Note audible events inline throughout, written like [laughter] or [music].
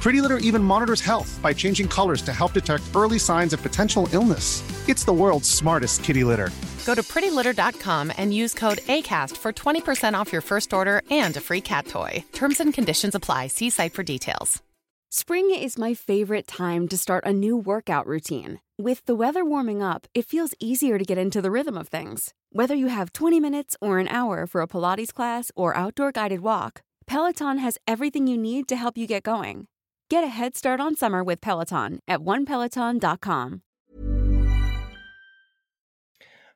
Pretty Litter even monitors health by changing colors to help detect early signs of potential illness. It's the world's smartest kitty litter. Go to prettylitter.com and use code ACAST for 20% off your first order and a free cat toy. Terms and conditions apply. See site for details. Spring is my favorite time to start a new workout routine. With the weather warming up, it feels easier to get into the rhythm of things. Whether you have 20 minutes or an hour for a Pilates class or outdoor guided walk, Peloton has everything you need to help you get going. Get a head start on summer with Peloton at onepeloton.com.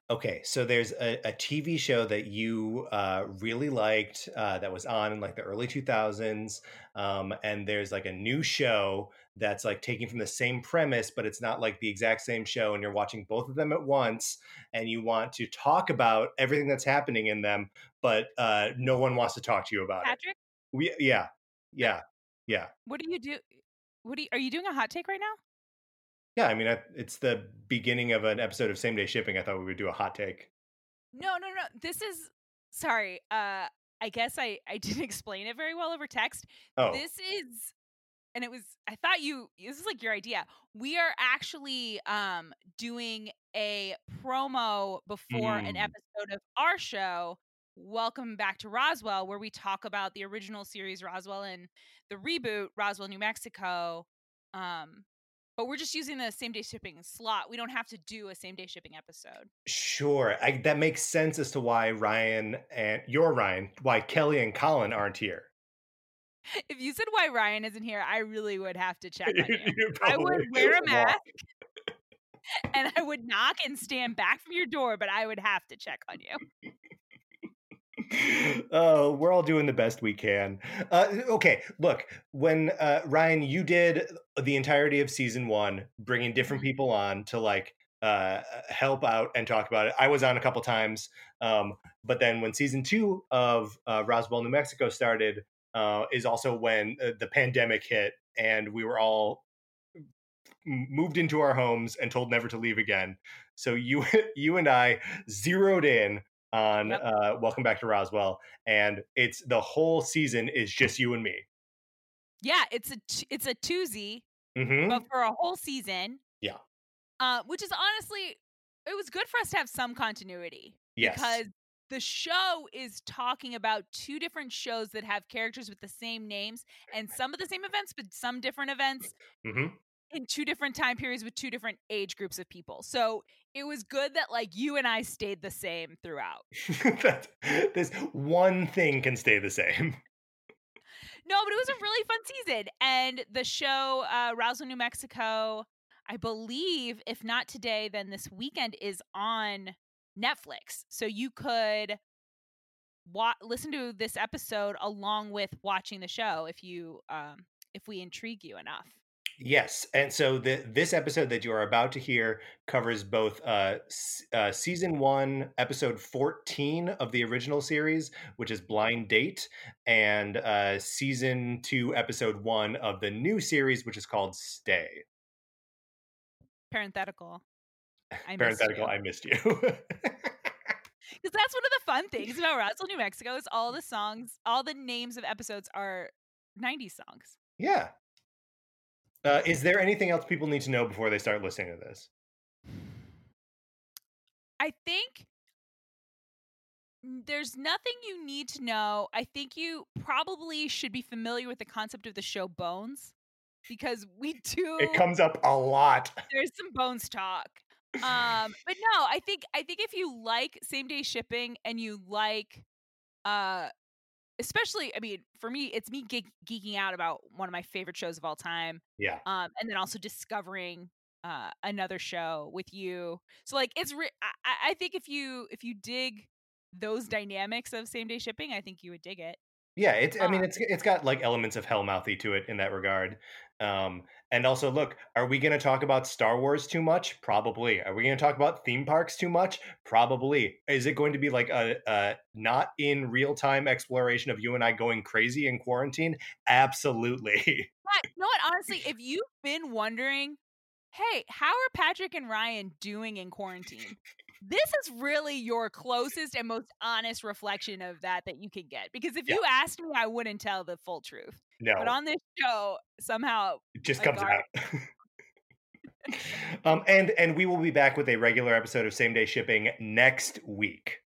Okay, so there's a, a TV show that you uh, really liked uh, that was on in like the early 2000s, um, and there's like a new show that's like taking from the same premise, but it's not like the exact same show, and you're watching both of them at once, and you want to talk about everything that's happening in them, but uh, no one wants to talk to you about it. Patrick? it. We, yeah, yeah, yeah. What do you do? What do you, are you doing a hot take right now? Yeah, I mean, I, it's the beginning of an episode of Same Day Shipping. I thought we would do a hot take. No, no, no. This is sorry. Uh I guess I I [laughs] didn't explain it very well over text. Oh, This is and it was I thought you this is like your idea. We are actually um doing a promo before an Mm. episode of our show Welcome back to Roswell where we talk about the original series Roswell and the reboot Roswell New Mexico. Um but we're just using the same day shipping slot. We don't have to do a same day shipping episode. sure. I, that makes sense as to why Ryan and your Ryan, why Kelly and Colin aren't here. If you said why Ryan isn't here, I really would have to check on you. [laughs] You I would wear a [laughs] mask [laughs] and I would knock and stand back from your door, but I would have to check on you. Oh, [laughs] we're all doing the best we can. Uh, okay, look, when uh, Ryan, you did the entirety of season one, bringing different Mm-hmm. people on to like uh, help out and talk about it. I was on a couple times, um, but then when season two of uh, Roswell, New Mexico started, uh, is also when uh, the pandemic hit and we were all moved into our homes and told never to leave again. So you [laughs] you and I zeroed in on Yep. uh, Welcome Back to Roswell, and it's the whole season is just you and me. Yeah, it's a t- it's a twosie, hmm but for a whole season. Yeah. Uh, which is honestly, it was good for us to have some continuity Yes. because the show is talking about two different shows that have characters with the same names and some of the same events, but some different events hmm in two different time periods with two different age groups of people. So it was good that like you and I stayed the same throughout. [laughs] That- this one thing can stay the same. [laughs] No, but it was a really fun season. And the show, uh, Roswell, New Mexico, I believe, if not today, then this weekend is on Netflix. So you could wa- listen to this episode along with watching the show if you um, if we intrigue you enough. Yes, and so the, this episode that you are about to hear covers both uh, uh, season one, episode fourteen of the original series, which is Blind Date, and uh, season two, episode one of the new series, which is called Stay. Parenthetical. I missed Parenthetical. I missed you. [laughs] Because that's one of the fun things about Roswell, New Mexico is all the [laughs] songs, all the names of episodes are 90s songs. yeah, Uh, is there anything else people need to know before they start listening to this? I think there's nothing you need to know. I think you probably should be familiar with the concept of the show Bones because we [laughs] do. It comes up a lot. There's some Bones talk. Um, [laughs] but no, I think I think if you like same day shipping and you like, uh, especially, I mean, for me, it's me ge- geeking out about one of my favorite shows of all time. Yeah. Um, and then also discovering uh another show with you. So like, it's re- I, I think if you if you dig those dynamics of same day shipping, I think you would dig it. Yeah, it's. I mean, it's it's got like elements of Hellmouthy to it in that regard. Um, and also, look, are we going to talk about Star Wars too much? Probably. Are we going to talk about theme parks too much? Probably. Is it going to be like a, a not in real time exploration of you and I going crazy in quarantine? Absolutely. [laughs] But you know what? Honestly, if you've been wondering, hey, how are Patrick and Ryan doing in quarantine? This is really your closest and most honest reflection of that that you can get. Because if Yeah. you asked me, I wouldn't tell the full truth. No, But on this show, somehow, it just comes our- out. [laughs] um, and and we will be back with a regular episode of Same Day Shipping next week.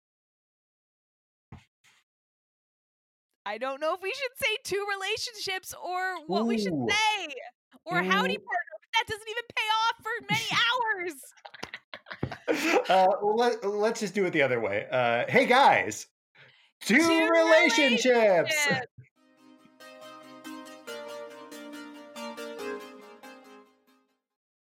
I don't know if we should say two relationships or what we should say or howdy partner. But that doesn't even pay off for many hours. [laughs] uh, let, let's just do it the other way. Uh, hey guys, two, Two relationships. relationships.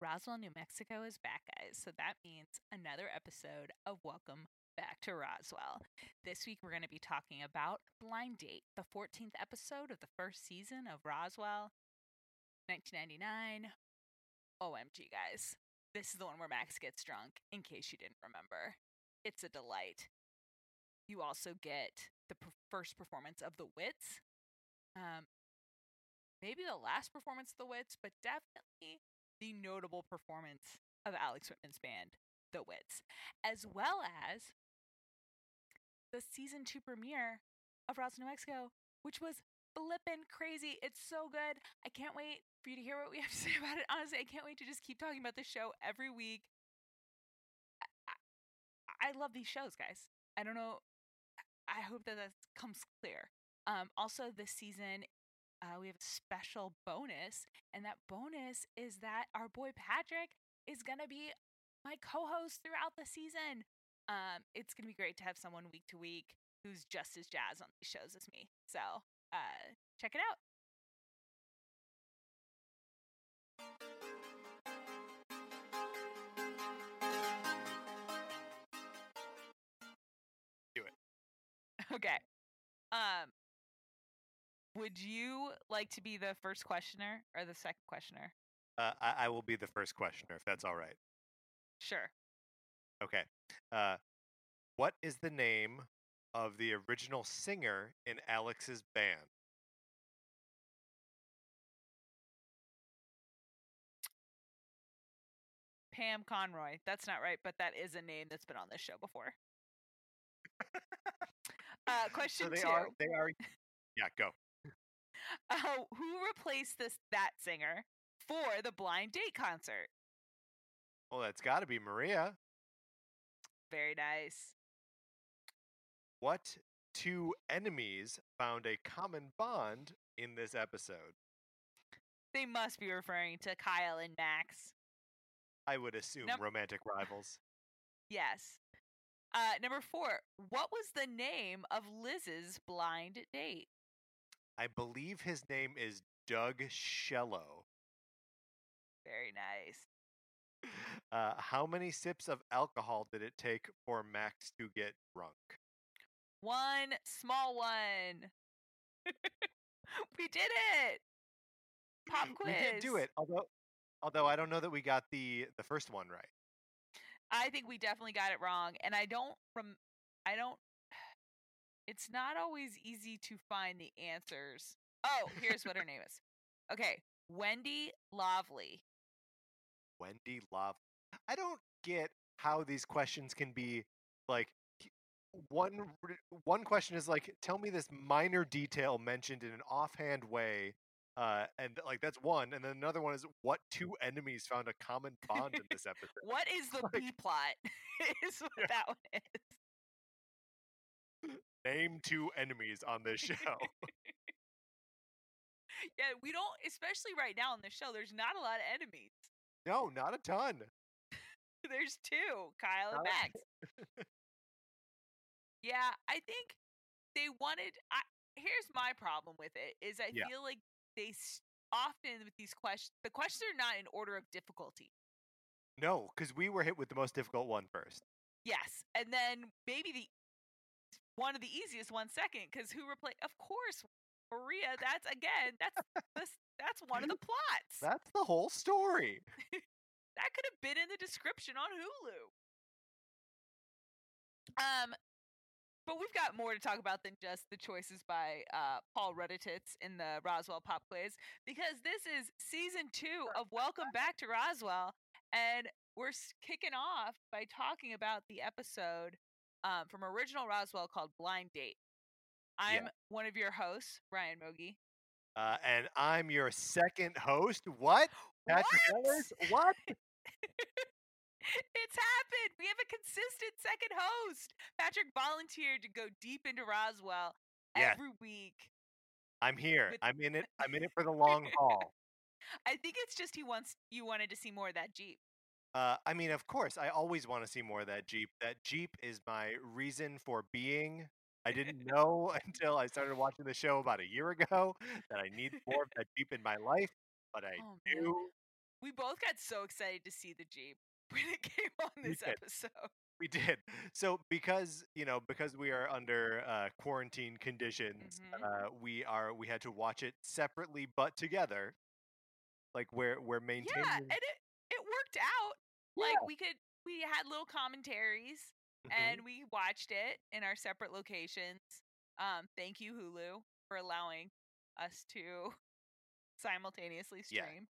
Roswell, New Mexico is back, guys. So that means another episode of Welcome Back to Roswell. This week we're going to be talking about Blind Date, the 14th episode of the first season of Roswell, 1999. OMG, guys. This is the one where Max gets drunk, in case you didn't remember. It's a delight. You also get the first performance of the Wits. Um, maybe the last performance of the Wits, but definitely the notable performance of Alex Whitman's band, The Wits, as well as the season two premiere of Roswell, New Mexico, which was flippin' crazy. It's so good. I can't wait for you to hear what we have to [laughs] say about it. Honestly, I can't wait to just keep talking about this show every week. I, I, I love these shows, guys. I don't know. I hope that that comes clear. Um, also, this season, uh, we have a special bonus, and that bonus is that our boy Patrick is gonna be my co-host throughout the season. Um, it's gonna be great to have someone week to week who's just as jazz on these shows as me. So, uh, check it out. Okay. Um, would you like to be the first questioner or the second questioner? Uh, I, I will be the first questioner, if that's all right. Sure. Okay. Uh, what is the name of the original singer in Alex's band? Pam Conroy. That's not right, but that is a name that's been on this show before. [laughs] Uh, question so they two. are. They are. Yeah, go. [laughs] Uh, who replaced this that singer for the blind date concert? Well, that's got to be Maria. Very nice. What two enemies found a common bond in this episode? They must be referring to Kyle and Max. I would assume Num- romantic rivals. [laughs] Yes. Uh, number four. What was the name of Liz's blind date? I believe his name is Doug Shello. Very nice. [laughs] Uh, how many sips of alcohol did it take for Max to get drunk? One small one. [laughs] we did it. Pop quiz. We did do it, although although I don't know that we got the the first one right. I think we definitely got it wrong, and I don't from I don't. [sighs] It's not always easy to find the answers. Oh, here's what her name is. Okay, Wendy Lovely. Wendy Love. I don't get how these questions can be like one one question is like tell me this minor detail mentioned in an offhand way Uh, and like that's one, and then another one is what two enemies found a common bond in this [laughs] episode. What is [laughs] the Like- B plot? [laughs] is what Yeah. that one is. Name two enemies on this show. Yeah, we don't, especially right now on the show. There's not a lot of enemies. no, not a ton. There's two, Kyle and Max. yeah, I think they wanted. I, here's my problem with it: is I Yeah. feel like they often with these questions, the questions are not in order of difficulty. No, because we were hit with the most difficult one first. Yes, and then maybe the one of the easiest one second. Because who replaced? Of course, Maria. That's again. That's this. That's one of the [laughs] plots. That's the whole story. [laughs] That could have been in the description on Hulu. Um, but we've got more to talk about than just the choices by uh, Paul Rudititz in the Roswell Pop Quiz, because this is season two of Welcome Back to Roswell, and we're kicking off by talking about the episode um, from original Roswell called Blind Date. I'm one of your hosts, Ryan Mogi. Uh, and I'm your second host. What? [gasps] Patrick What? Ellis? What? [laughs] it's happened. We have a consistent second host. Patrick volunteered to go deep into Roswell Yes. every week. I'm here. With- I'm in it. I'm in it for the [laughs] long haul. I think it's just he wants you wanted to see more of that Jeep. Uh, I mean, of course, I always want to see more of that Jeep. That Jeep is my reason for being. I didn't [laughs] know [laughs] until I started watching the show about a year ago that I need more of that Jeep in my life, but I Oh, man. do. We both got so excited to see the Jeep when it came [laughs] on We this did. episode. We did. So because you know because we are under uh, quarantine conditions, Mhm. uh, we are we had to watch it separately but together. Like we're we're maintaining. Yeah, and it it worked out. Like we could we had little commentaries Mhm. and we watched it in our separate locations. Um, thank you, Hulu, for allowing us to [laughs] simultaneously Yeah. stream.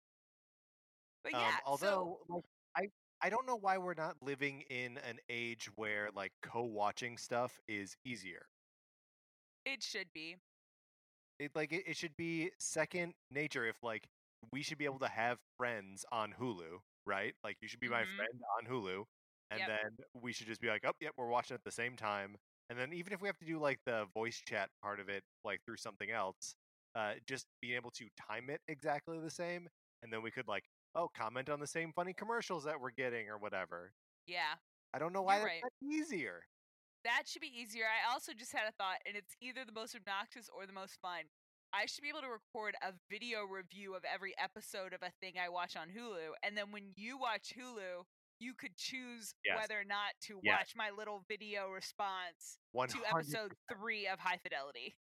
But Um, yeah, so although like, I I don't know why we're not living in an age where like co-watching stuff is easier. it should be. It like it, it should be second nature if like we should be able to have friends on Hulu, right? Like you should be my Mhm. friend on Hulu, and Yep. then we should just be like, oh, yep, we're watching at the same time. And then even if we have to do like the voice chat part of it, like through something else, uh, just being able to time it exactly the same, and then we could like, oh, comment on the same funny commercials that we're getting or whatever. Yeah, I don't know why You're that's right. easier. that should be easier. I also just had a thought, and it's either the most obnoxious or the most fun. I should be able to record a video review of every episode of a thing I watch on Hulu, and then when you watch Hulu, you could choose Yes. whether or not to Yes. watch my little video response One to episode three of High Fidelity.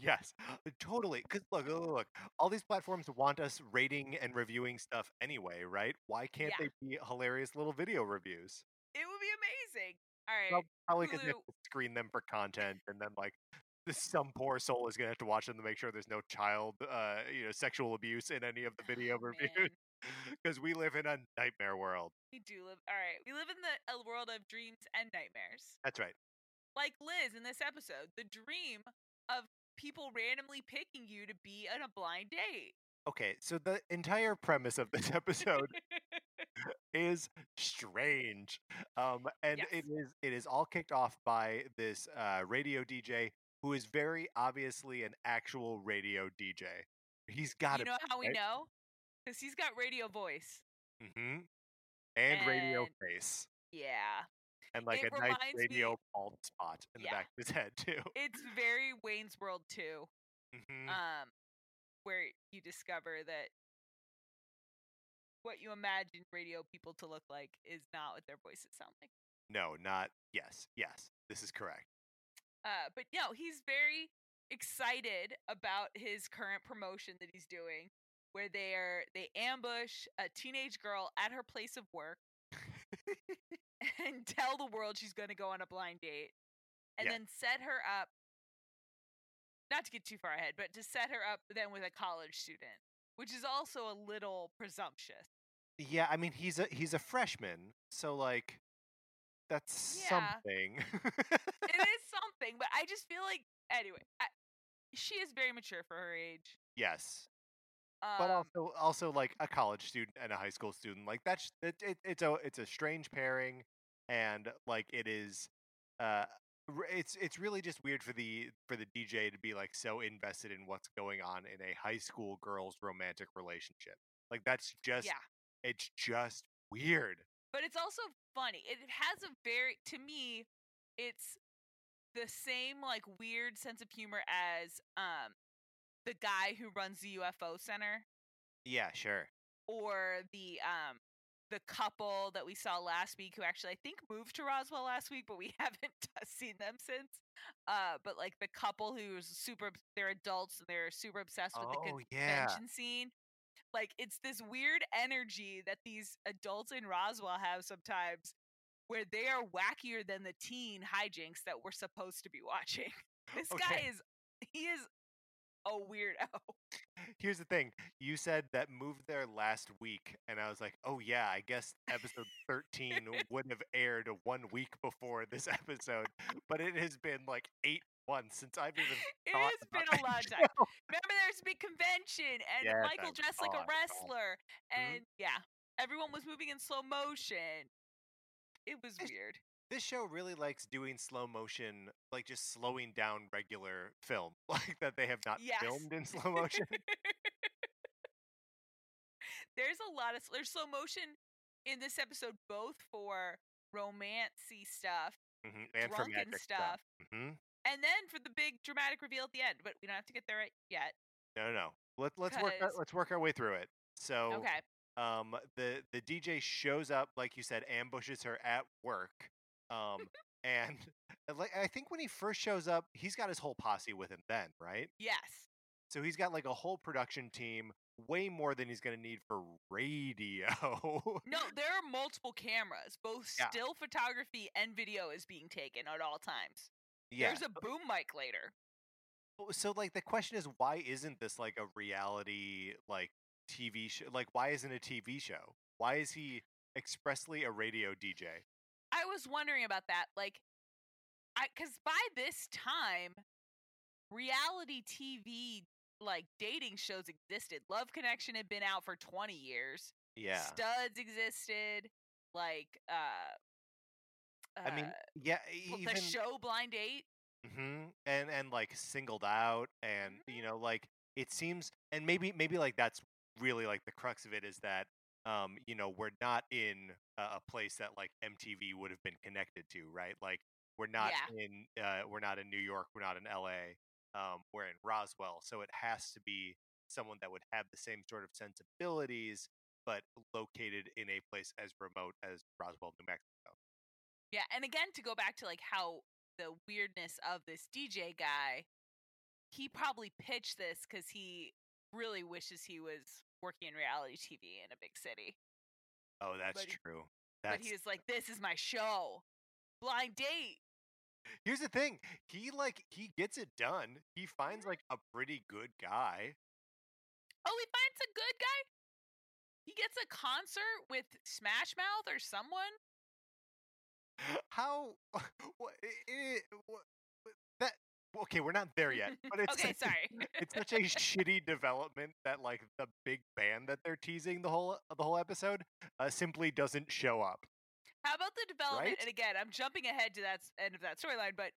Yes, totally. Because look, look, look, all these platforms want us rating and reviewing stuff anyway, right? Why can't Yeah. they be hilarious little video reviews? It would be amazing. All right. Prob- Probably because they have Hulu- to screen them for content, and then like this, some poor soul is gonna have to watch them to make sure there's no child, uh, you know, sexual abuse in any of the video [laughs] reviews. Man, Because we live in a nightmare world. we do live. All right. We live in the a world of dreams and nightmares. That's right. like Liz in this episode, the dream of people randomly picking you to be on a blind date. Okay, so the entire premise of this [laughs] episode [laughs] is strange. Um, and it Yes. is it is all kicked off by this uh, radio DJ who is very obviously an actual radio DJ. He's got you it. know how we right? know? Because he's got radio voice. Mm hmm And, radio face. Yeah. And like it a nice reminds me- radio bald spot in the back of his [laughs] head too. It's very Wayne's World 2, Mhm. um, where you discover that what you imagine radio people to look like is not what their voices sound like. no, not yes, yes. This is correct. Uh, but no, he's very excited about his current promotion that he's doing, where they are they ambush a teenage girl at her place of work [laughs] [laughs] [laughs] and tell the world she's going to go on a blind date, and Yeah. then set her up. Not to get too far ahead, but to set her up then with a college student, which is also a little presumptuous. Yeah, I mean he's a he's a freshman, so like that's Yeah. something. it is [laughs] something, but I just feel like anyway, I, she is very mature for her age. yes. but Um, also also like a college student and a high school student like that's it, it, it's a it's a strange pairing and like it is uh it's it's really just weird for the for the DJ to be like so invested in what's going on in a high school girls romantic relationship like that's just yeah. it's just weird but it's also funny. It has a very to me, it's the same like weird sense of humor as um the guy who runs the UFO center yeah sure or the um the couple that we saw last week who actually I think moved to Roswell last week, but we [laughs] haven't seen them since. Uh, but like the couple who's super, they're adults and they're super obsessed with the Oh, yeah. convention scene. Like it's this weird energy that these adults in Roswell have sometimes, where they are wackier than the teen hijinks that we're supposed to be watching. [laughs] This guy is, he is a weirdo. [laughs] Here's the thing. You said that moved there last week, and I was like, oh, yeah, I guess episode 13 [laughs] would have aired one week before this episode, but it has been like eight months since I've even It has been a [laughs] long that time. Remember, there's a big convention, and Yes, Michael dressed like a wrestler, Mhm. and yeah, everyone was moving in slow motion. It was It's- weird. This show really likes doing slow motion, like just slowing down regular film, [laughs] like that they have not Yes. filmed in slow motion. [laughs] there's a lot of there's slow motion in this episode, both for romancy stuff, Mhm, and for drunken magic stuff, hmm and then for the big dramatic reveal at the end. But we don't have to get there yet. No, no, no. Let, let's work. Our, let's work our way through it. So, Okay. um the the DJ shows up like you said ambushes her at work um and uh, like I think when he first shows up he's got his whole posse with him then right Yes. so he's got like a whole production team way more than he's going to need for radio [laughs] No, there are multiple cameras. Both Yeah. still photography and video is being taken at all times. yeah There's a boom mic later. Oh, so like the question is why isn't this like a reality like TV show like why isn't a TV show why is he expressly a radio DJ I was wondering about that. Like, I because by this time, reality TV like dating shows existed. Love Connection had been out for twenty years. yeah Studs existed. Like, uh, I mean uh, yeah even the show Blind Date. hmm And and like singled out, and Mm-hmm. you know, like it seems, and maybe maybe like that's really like the crux of it is that um you know we're not in a, place that like MTV would have been connected to, right? Like we're not Yeah. in uh we're not in New York, we're not in L.A. Um, we're in Roswell, so it has to be someone that would have the same sort of sensibilities, but located in a place as remote as Roswell, New Mexico. Yeah, and again to go back to like how the weirdness of this DJ guy, he probably pitched this because he really wishes he was working in reality TV in a big city. Oh, that's But true. That's but he was like, "This is my show, Blind Date." Here's the thing. He like he gets it done. He finds like a pretty good guy. Oh, he finds a good guy. He gets a concert with Smash Mouth or someone. How [laughs] what, eh, what that okay, we're not there yet. [laughs] But it's okay, such, sorry. [laughs] It's such a shitty development that like the big band that they're teasing the whole the whole episode uh, simply doesn't show up. How about the development? Right? And again, I'm jumping ahead to that end of that storyline, but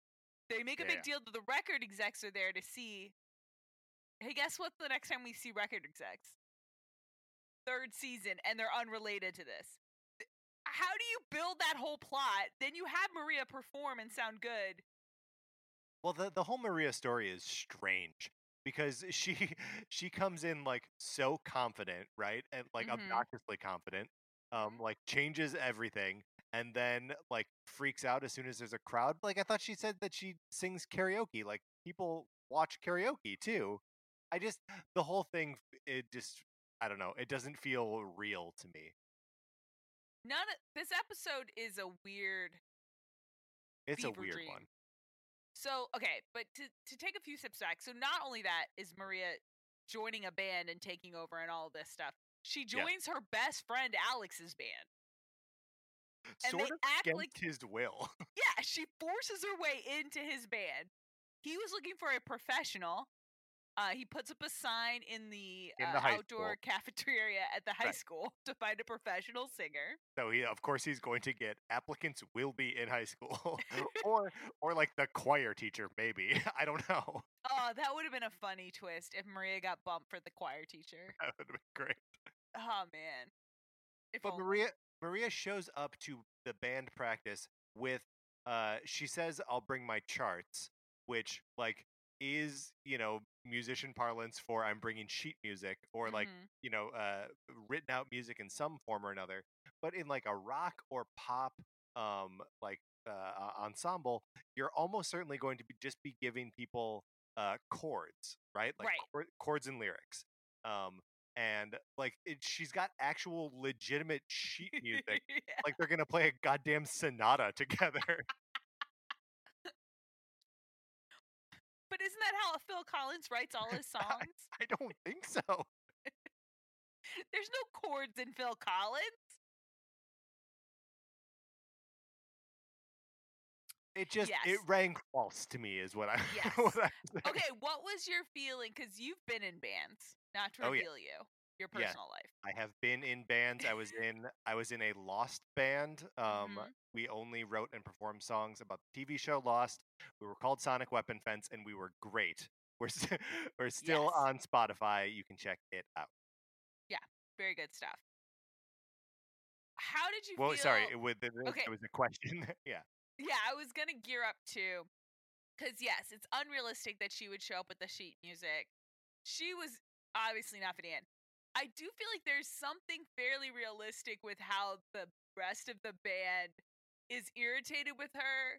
they make a Yeah, big deal that the record execs are there to see. Hey, guess what? The next time we see record execs, third season, and they're unrelated to this. How do you build that whole plot? Then you have Maria perform and sound good. Well, the the whole Maria story is strange because [laughs] she she comes in like so confident, right? And like Mhm. obnoxiously confident. Um like changes everything and then like freaks out as soon as there's a crowd. Like I thought she said that she sings karaoke. Like people watch karaoke too. I just the whole thing it just I don't know. It doesn't feel real to me. None of this episode is a weird It's a weird dream. one. So okay, but to to take a few steps back, so not only that is Maria joining a band and taking over and all this stuff, she joins her best friend Alex's band. And sort they of act like- his will. [laughs] Yeah, she forces her way into his band. He was looking for a professional. Uh, he puts up a sign in the, In uh, the high outdoor school. cafeteria [laughs] at the high Right. school [laughs] to find a professional singer. So he, of course, he's going to get applicants will be in high school, [laughs] or or like the choir teacher, maybe. I don't know. Oh, that would have been a funny twist if Maria got bumped for the choir teacher. That would have been great. Oh man. If But only. Maria Maria shows up to the band practice with uh she says I'll bring my charts, which like is, you know, musician parlance for I'm bringing sheet music or like, Mhm. you know, uh written out music in some form or another. But in like a rock or pop um like uh ensemble, you're almost certainly going to be just be giving people uh chords, right? Like Right. chord- chords and lyrics. Um and like it, she's got actual legitimate sheet [laughs] music Yeah. like they're gonna play a goddamn sonata [laughs] together. But isn't that how Phil Collins writes all his [laughs] songs? I don't think so. [laughs] There's no chords in Phil Collins. It just it rang false to me, is what I. [laughs] Yes. what. Okay, what was your feeling? Because you've been in bands, not to Oh, yeah. reveal you, your Yeah. personal life. I have been in bands. I was [laughs] in I was in a Lost band. Um, Mhm. we only wrote and performed songs about the TV show Lost. We were called Sonic Weapon Fence, and we were great. We're st- [laughs] we're still Yes. on Spotify. You can check it out. Yeah, very good stuff. How did you Well, feel? sorry, it, was, it, Okay. it was a question. [laughs] yeah. Yeah, I was gonna gear up to, because yes, it's unrealistic that she would show up with the sheet music. She was obviously not fitting in. I do feel like there's something fairly realistic with how the rest of the band is irritated with her,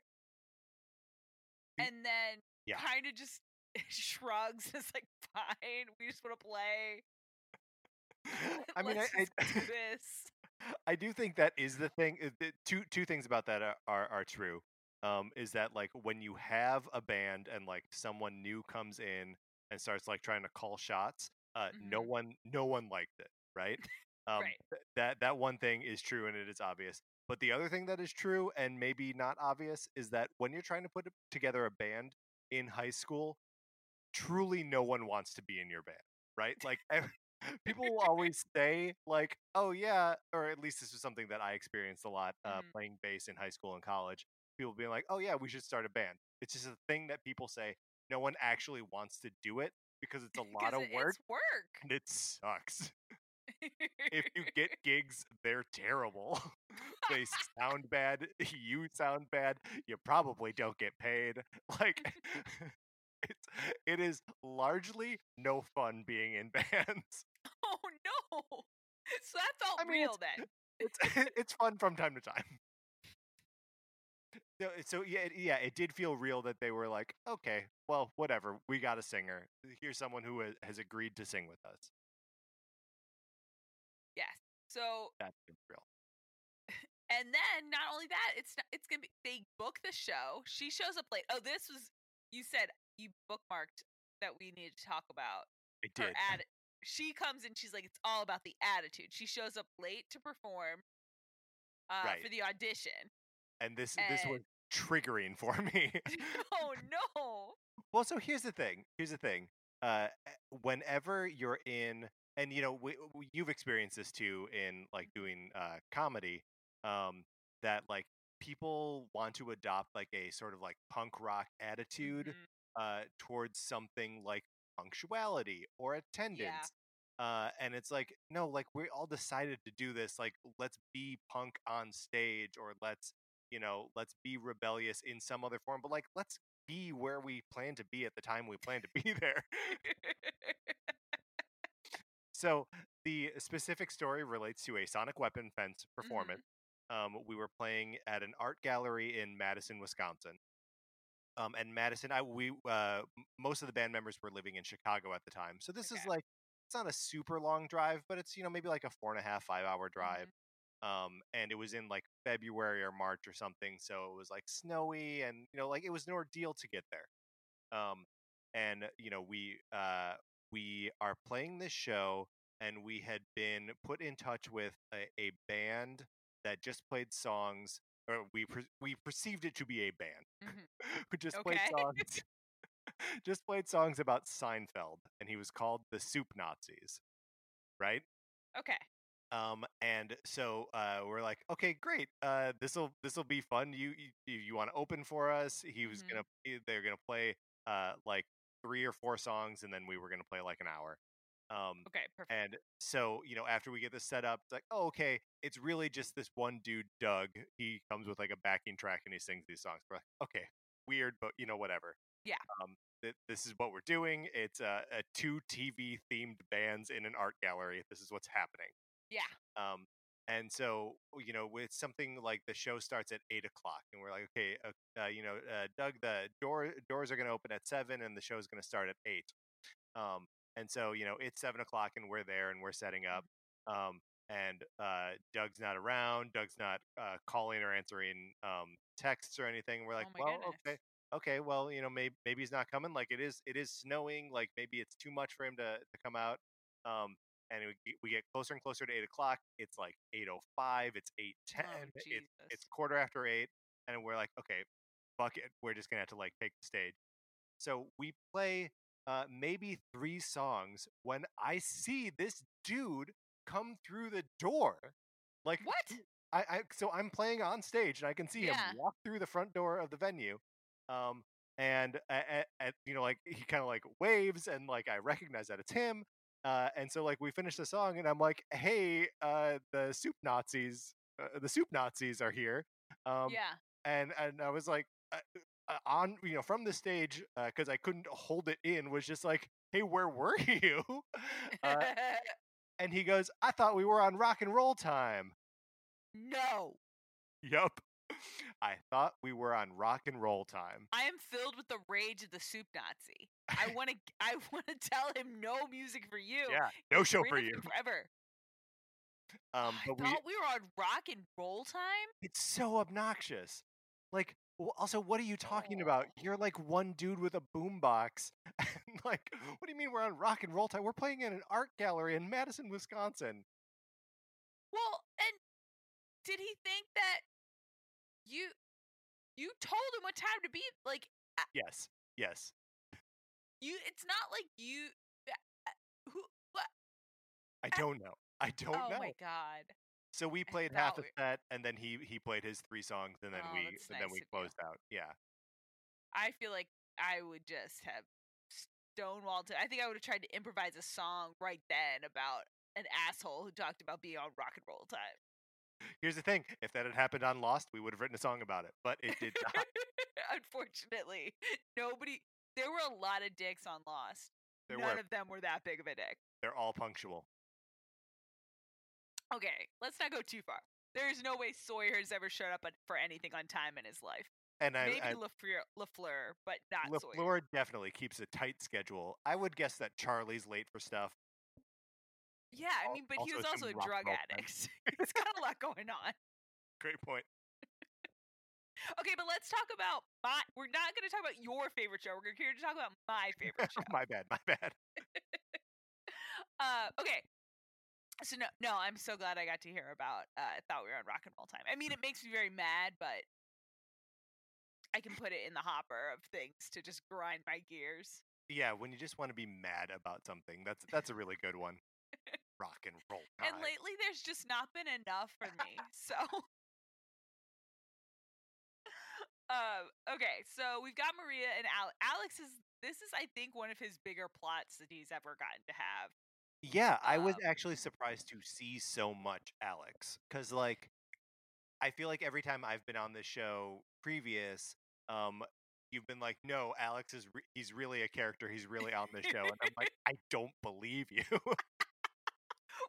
and then yeah. kind of just [laughs] shrugs. It's like, fine, we just want to play. [laughs] I mean, I, I, [laughs] do this. I do think that is the thing. Two two things about that are are, are true. Um, is that like when you have a band and like someone new comes in and starts like trying to call shots, uh, no Mhm. one no one liked it, right? [laughs] Um, Right. th- That that one thing is true and it is obvious. But the other thing that is true and maybe not obvious is that when you're trying to put together a band in high school, truly no one wants to be in your band, right? Like [laughs] ev- people will [laughs] always say like, "Oh yeah," or at least this was something that I experienced a lot uh, Mhm. playing bass in high school and college. People being like, "Oh yeah, we should start a band." It's just a thing that people say. No one actually wants to do it because it's a lot of work It's work. and it sucks. [laughs] if you get gigs, they're terrible. [laughs] they sound bad. [laughs] You sound bad. You probably don't get paid. Like it's it is largely no fun being in bands. Oh no! So that felt I mean, real then. It's it's fun from time to time. So, so yeah, it, yeah, it did feel real that they were like, okay, well, whatever, we got a singer. Here's someone who has, agreed to sing with us. Yes. So that's [laughs] real. and then not only that, it's not, it's gonna be they book the show. She shows up late. Oh, this was you said you bookmarked that we needed to talk about It did. atti- She comes and She's like, it's all about the attitude. She shows up late to perform uh, for the audition. And this this was triggering for [laughs] me. [laughs] oh no! Well, so here's the thing. Here's the thing. Uh, whenever you're in, and you know, we, we, you've experienced this too in like doing uh, comedy. Um, that like people want to adopt like a sort of like punk rock attitude Mhm. uh, towards something like punctuality or attendance. Uh, and it's like, no, like we all decided to do this. Like, let's be punk on stage, or let's, you know, let's be rebellious in some other form. But like, let's be where we plan to be at the time we plan to be [laughs] there. so the specific story relates to a Sonic Weapon Fence performance. Um, we were playing at an art gallery in Madison, Wisconsin. Um, and Madison, I we uh, most of the band members were living in Chicago at the time, so this is like it's not a super long drive, but it's you know maybe like a four and a half five hour drive. Um, and it was in like February or March or something, so it was like snowy and you know like it was an ordeal to get there. Um, and you know we uh, we are playing this show, and we had been put in touch with a, a band that just played songs, or we per- we perceived it to be a band Mhm. [laughs] who just played songs [laughs] [laughs] just played songs about Seinfeld, and he was called the Soup Nazis, right? Okay. Um, and so uh, we're like, okay, great. Uh, this will this will be fun. You you, you want to open for us? He was Mhm. gonna they're gonna play uh like three or four songs, and then we were gonna play like an hour. Um, Okay. Perfect. and so, you know, after we get this set up, it's like, oh, okay, it's really just this one dude, Doug. He comes with like a backing track and he sings these songs. We're like, okay, weird, but you know, whatever. Yeah. Um, th- this is what we're doing. It's uh, a two TV themed bands in an art gallery. This is what's happening. Yeah. Um, and so, you know, with something like the show starts at eight o'clock, and we're like, okay, uh, uh, you know, uh, Doug, the door doors are going to open at seven, and the show's going to start at eight. Um, and so, you know, it's seven o'clock, and we're there, and we're setting up. Um, and uh, Doug's not around. Doug's not uh, calling or answering um, texts or anything. We're like, Oh well, goodness. okay, okay, well, you know, maybe maybe he's not coming. Like it is, it is snowing. Like maybe it's too much for him to to come out. Um, and we, get- we get closer and closer to eight o'clock. It's like eight o five. It's eight ten. Oh, it's Jesus. it's quarter after eight, and we're like, okay, fuck it. We're just gonna have to like take the stage. So we play uh, maybe three songs when I see this dude come through the door. Like What? I, I so I'm playing on stage and I can see Yeah. him walk through the front door of the venue. Um and at, at, you know like he kind of like waves and like I recognize that it's him. Uh and so like we finish the song and I'm like, "Hey, uh the soup Nazis uh, the soup Nazis are here." Um yeah. and and I was like uh, uh, on you know from the stage because I couldn't hold it in was just like, "Hey, where were [laughs] you?" uh, [laughs] and he goes, "I thought we were on rock and roll time." no. Yup. I thought we were on rock and roll time. I am filled with the rage of the soup Nazi. I [laughs] want to. I [laughs] want to tell him no music for you. Yeah, no show for you. forever. Um, I but we, thought we were on rock and roll time. it's so obnoxious. Like, also, what are you talking about? Oh. You're like one dude with a boombox. [laughs] Like, what do you mean we're on rock and roll time? We're playing in an art gallery in Madison, Wisconsin. Well, and did he think that you you told him what time to be? Like Yes, yes. you, it's not like you. Who? What? I don't know. I don't know. oh my god! So we played half thought set, and then he he played his three songs, and then Oh, we and then we of closed out. Yeah. I feel like I would just have stonewalled it. I think I would have tried to improvise a song right then about an asshole who talked about being on rock and roll time. Here's the thing: if that had happened on Lost, we would have written a song about it, but it did not. [laughs] Unfortunately, nobody. There were a lot of dicks on Lost. There None were. of them were that big of a dick. They're all punctual. Okay, let's not go too far. There is no way Sawyer has ever showed up for anything on time in his life. And I, Maybe I Lafleur, Lafleur, but not Sawyer. LaFleur definitely keeps a tight schedule. I would guess that Charlie's late for stuff. Yeah, I mean, but he was also a drug addict. [laughs] He's got a lot going on. Great point. Okay, but let's talk about my. We're not going to talk about your favorite show. We're here to talk about my favorite [laughs] show. my bad. My bad. [laughs] uh, okay. So no, no, I'm so glad I got to hear about. Uh, I thought we were on rock and roll time. I mean, it makes me very mad, but I can put it in the hopper of things to just grind my gears. Yeah, when you just want to be mad about something, that's that's a really good one. Rock and roll time. And lately, there's just not been enough for me. So, [laughs] um, okay, so we've got Maria and Al- Alex is. This is, I think, one of his bigger plots that he's ever gotten to have. Yeah, I was Um, actually surprised to see so much Alex because, like, I feel like every time I've been on this show previous, um, you've been like, "No, Alex is re- he's really a character. He's really on the show," and I'm like, [laughs] "I don't believe you." [laughs]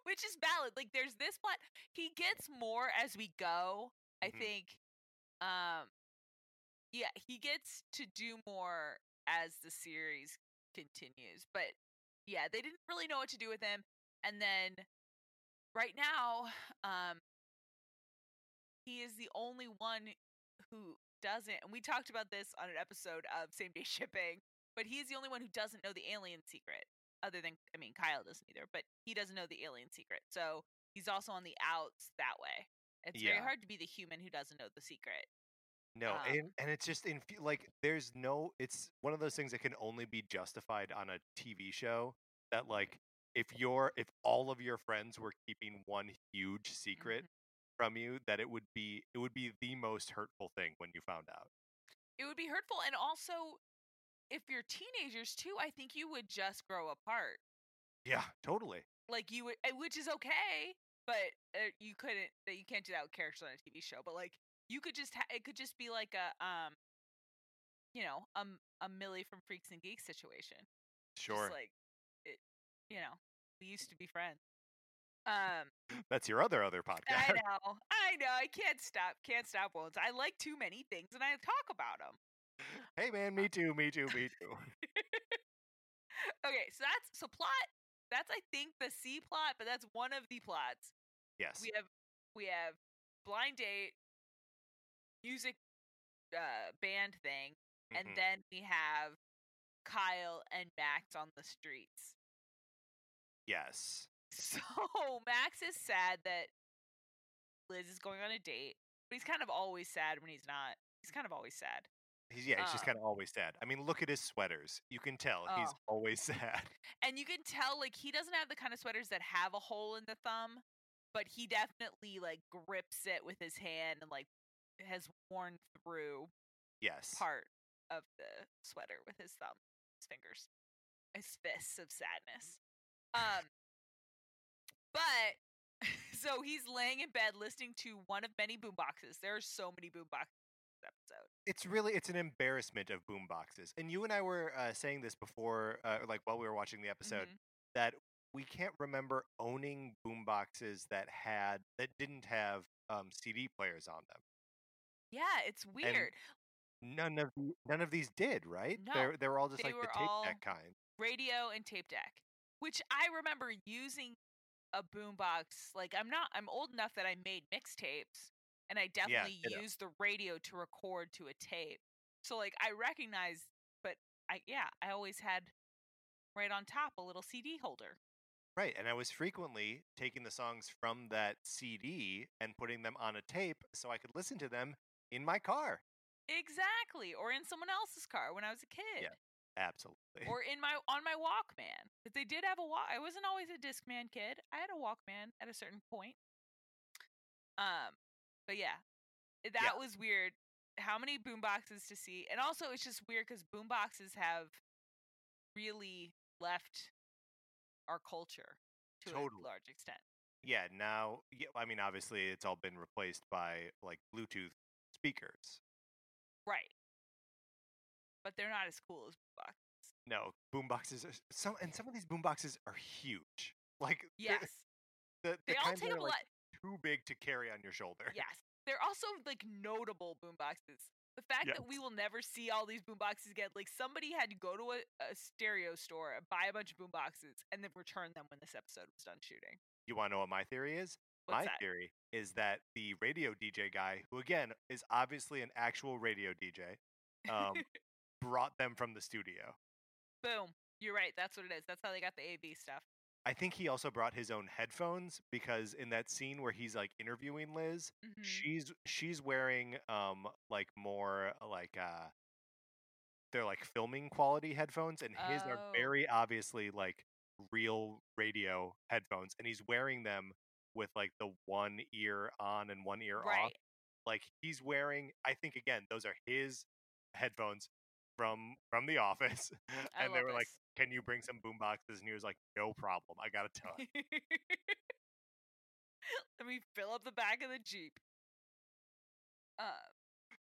which is valid. Like there's this plot. He gets more as we go. I Mhm. think um yeah, he gets to do more as the series continues. But yeah, they didn't really know what to do with him. And then right now, [sighs] um he is the only one who doesn't and we talked about this on an episode of same day shipping, but he is the only one who doesn't know the alien secret other than I mean Kyle doesn't either, but he doesn't know the alien secret. So he's also on the outs that way. It's very hard to be the human who doesn't know the secret. No, Um, and and it's just in like there's no it's one of those things that can only be justified on a TV show that like if you're if all of your friends were keeping one huge secret Mhm. from you that it would be it would be the most hurtful thing when you found out. It would be hurtful, and also, if you're teenagers too, I think you would just grow apart. Yeah, totally. Like you would, eh, which is okay, but uh, you couldn't. That you can't do that with characters on a TV show. But like you could just, ha- it could just be like a, um, you know, um, a Millie from Freaks and Geeks situation. Sure. Just like it, you know, we used to be friends. Um, That's your other other podcast. I know, I know, I can't stop, can't stop wounds. I like too many things, and I talk about them. Hey man, me too, me too, me too. [laughs] Okay, so that's so plot. That's I think the C plot, but that's one of the plots. Yes. We have we have blind date, music, uh, band thing, and Mhm. then we have Kyle and Max on the streets. yes. [laughs] So Max is sad that Liz is going on a date, but he's kind of always sad when he's not. He's kind of always sad. He's yeah, he's just Um, kind of always sad. I mean, look at his sweaters. You can tell he's Oh. always [laughs] sad. And you can tell like he doesn't have the kind of sweaters that have a hole in the thumb, but he definitely like grips it with his hand and like has worn through Yes. part of the sweater with his thumb, his fingers, his fists of sadness. Um, but [laughs] so he's laying in bed listening to one of many boomboxes. There are so many boomboxes episode. it's really it's an embarrassment of boom boxes and you and i were uh, saying this before uh, like while we were watching the episode Mhm. that we can't remember owning boom boxes that had that didn't have um, cd players on them Yeah, it's weird. none of none of these did right No, they're, they were all just like the tape deck kind radio and tape deck which i remember using a boombox like i'm not i'm old enough that i made mixtapes and i definitely ditto. used the radio to record to a tape. So like i recognize but i yeah i always had right on top a little cd holder. Right and i was frequently taking the songs from that cd and putting them on a tape so i could listen to them in my car. Exactly or in someone else's car when i was a kid. Yeah, absolutely. Or in my on my walkman but they did have a walk i wasn't always a discman kid i had a walkman at a certain point. Um but yeah eh, that Yeah. was weird. How many boomboxes to see and also it's just weird because boomboxes have really left our culture to Totally. a large extent. Yeah now yeah, i mean obviously it's all been replaced by like bluetooth speakers. Right. But they're not as cool as boom box no boomboxes are some and some of these boomboxes are huge. Like [laughs] yes. the, the they all take up a like lot too big to carry on your shoulder [laughs] Yes. They're also like notable boomboxes. The fact that we will never see all these boomboxes again, like somebody had to go to a, a stereo store and buy a bunch of boomboxes and then return them when this episode was done shooting. you want to know what my theory is What's my that? theory is that the radio dj guy who again is obviously an actual radio dj um, [laughs] brought them from the studio Boom. You're right. That's what it is. That's how they got the AV stuff. I think he also brought his own headphones because in that scene where he's like interviewing liz Mhm. she's she's wearing um like more like uh they're like filming quality headphones and his Oh. are very obviously like real radio headphones and he's wearing them with like the one ear on and one ear off like he's wearing i think again those are his headphones from from the office [laughs] I and they were like can you bring some boom boxes and he was like no problem i got a ton Let me fill up the back of the Jeep. Uh,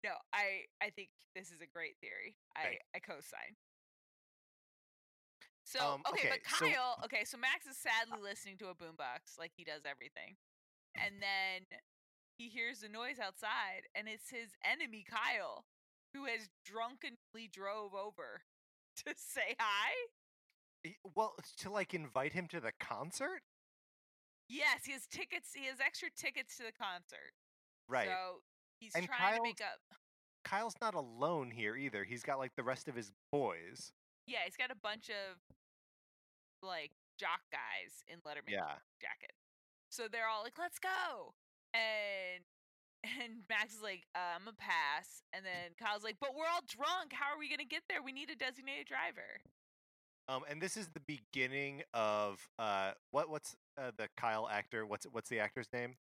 no, I I think this is a great theory. I Thank I co-sign. So Um, okay, but okay, so- Kyle, [laughs] okay, so Max is sadly listening to a boombox like he does everything, [laughs] and then he hears a noise outside, and it's his enemy Kyle, who has drunkenly drove over [laughs] to say hi. Well to like invite him to the concert Yes, he has tickets. He has extra tickets to the concert. right So he's And trying to make Kyle's- up. Kyle's not alone here either. He's got like the rest of his boys. Yeah, he's got a bunch of like jock guys in Letterman Yeah. jacket. So they're all like, "Let's go!" And And Max is like, uh, I'm a pass. And then Kyle's like, but we're all drunk. How are we going to get there? We need a designated driver. Um, and this is the beginning of uh, what what's uh, the Kyle actor? What's what's the actor's name?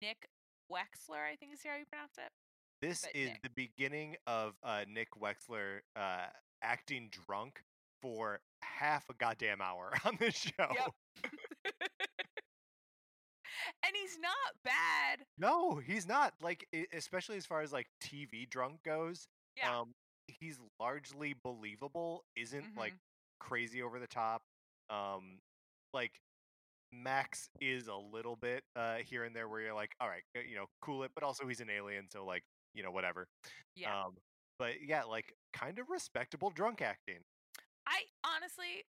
Nick Wechsler, I think is how you pronounce it. This But is Nick. the beginning of uh, Nick Wechsler uh, acting drunk for half a goddamn hour [laughs] on this show. Yep. [laughs] and he's not bad. No, he's not. Like, especially as far as like TV drunk goes. Yeah. Um, he's largely believable. Isn't like Mhm. crazy over the top. Um, like Max is a little bit uh here and there where you're like, all right, uh, you know, cool it, but also he's an alien, so like, you know, whatever. yeah. Um, but yeah, like kind of respectable drunk acting. I honestly,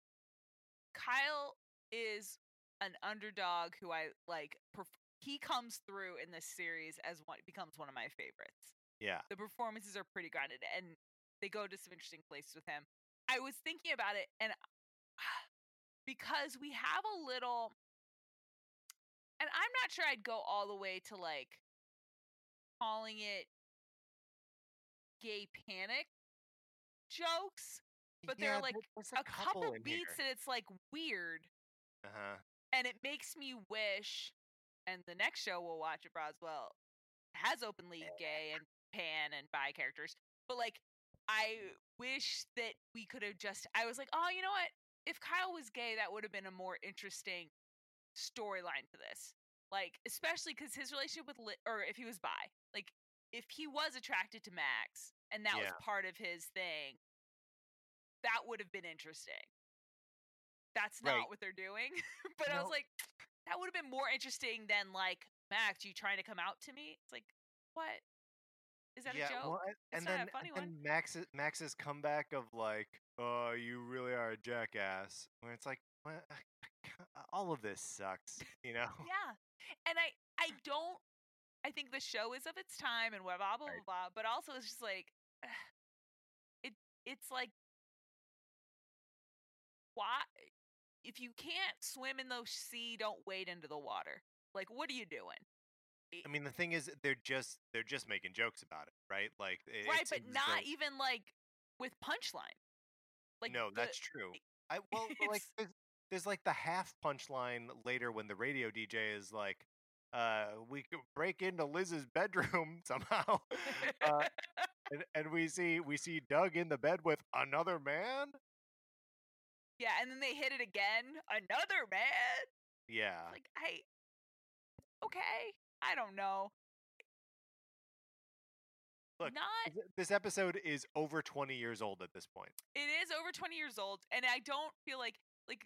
Kyle is an underdog who I like. Perf- he comes through in this series as one becomes one of my favorites. Yeah. The performances are pretty grounded, and they go to some interesting places with him. I was thinking about it, and [sighs] because we have a little, and I'm not sure I'd go all the way to like calling it gay panic jokes, but there are like a couple in beats here. that it's like weird Uh-huh. And it makes me wish and the next show we'll watch at Broswell has openly gay and pan and bi characters but like i wish that we could have just i was like oh you know what? If kyle was gay that would have been a more interesting storyline to this. Like especially because his relationship with Li- or if he was bi like if he was attracted to max and that was part of his thing that would have been interesting that's not Right. what they're doing [laughs] but i was like that would have been more interesting than like max you trying to come out to me it's like what is that yeah, a joke well, and- It's and not a then, funny and then Max's Max's comeback of like, "Oh, you really are a jackass," where it's like, "What? all of this sucks," [laughs] you know? [laughs] yeah and i i don't i think the show is of its time and blah blah blah blah, Right. blah but also it's just like [sighs] it it's like why if you can't swim in the sea don't wade into the water like what are you doing I mean, the thing is, they're just they're just making jokes about it, right? Like, it, right it but not though- even like with punchline like no, the- that's true. I [laughs] well, like there's, there's like the half punchline later when the radio DJ is like, uh, we could break into Liz's bedroom [laughs] somehow, [laughs] uh, and, and we see we see Doug in the bed with another man. Yeah and then they hit it again another man Yeah, like I okay, I don't know. Look, not this episode is over 20 years old at this point. it is over 20 years old and I don't feel like like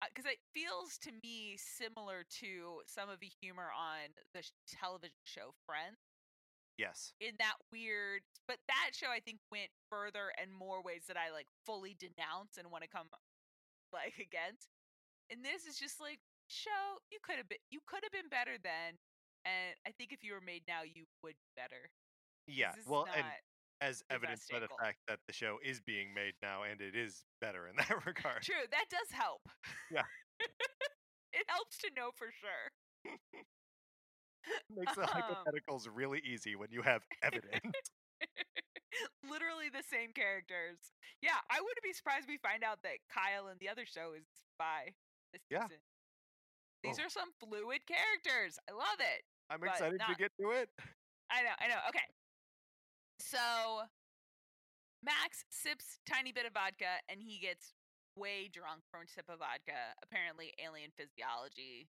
uh, cuz it feels to me similar to some of the humor on the television show Friends Yes. in that weird but that show I think went further and more ways that I like fully denounce and want to come [laughs] like against. And this is just like show you could have been you could have been better then and I think if you were made now you would be better. Yeah. Well, and as evidenced by the angle. fact that the show is being made now and it is better in [laughs] that regard. True, that does help. Yeah. [laughs] it helps to know for sure. Makes the Um, hypotheticals really easy when you have evidence. [laughs] Literally the same characters. Yeah, I wouldn't be surprised if we find out that Kyle in the other show is bi this Yeah. season. These Oh. are some fluid characters. I love it. I'm excited to get to it. I know, I know. Okay. So Max sips tiny bit of vodka and he gets way drunk from a sip of vodka. Apparently alien physiology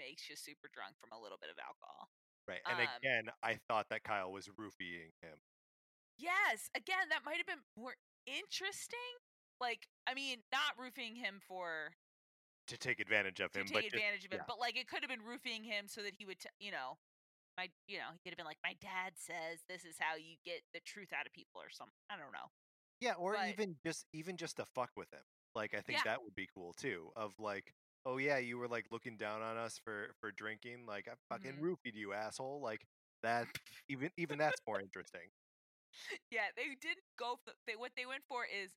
makes you super drunk from a little bit of alcohol. Right. And Um, again, I thought that Kyle was roofieing him. Yes, again, that might have been more interesting. Like, I mean, not roofing him for To take advantage of him. to take but just- advantage of him, yeah. but like it could have been roofing him so that he would, t- you know, my, you know, he could have been like, my dad says this is how you get the truth out of people or something. I don't know. Yeah, or But- even just even just to fuck with him. Like I think Yeah. that would be cool too. Of like, oh yeah, you were like looking down on us for for drinking. Like I fucking Mhm. roofied you, asshole. Like that. [laughs] even even that's more interesting. Yeah, they didn't go. For, they what they went for is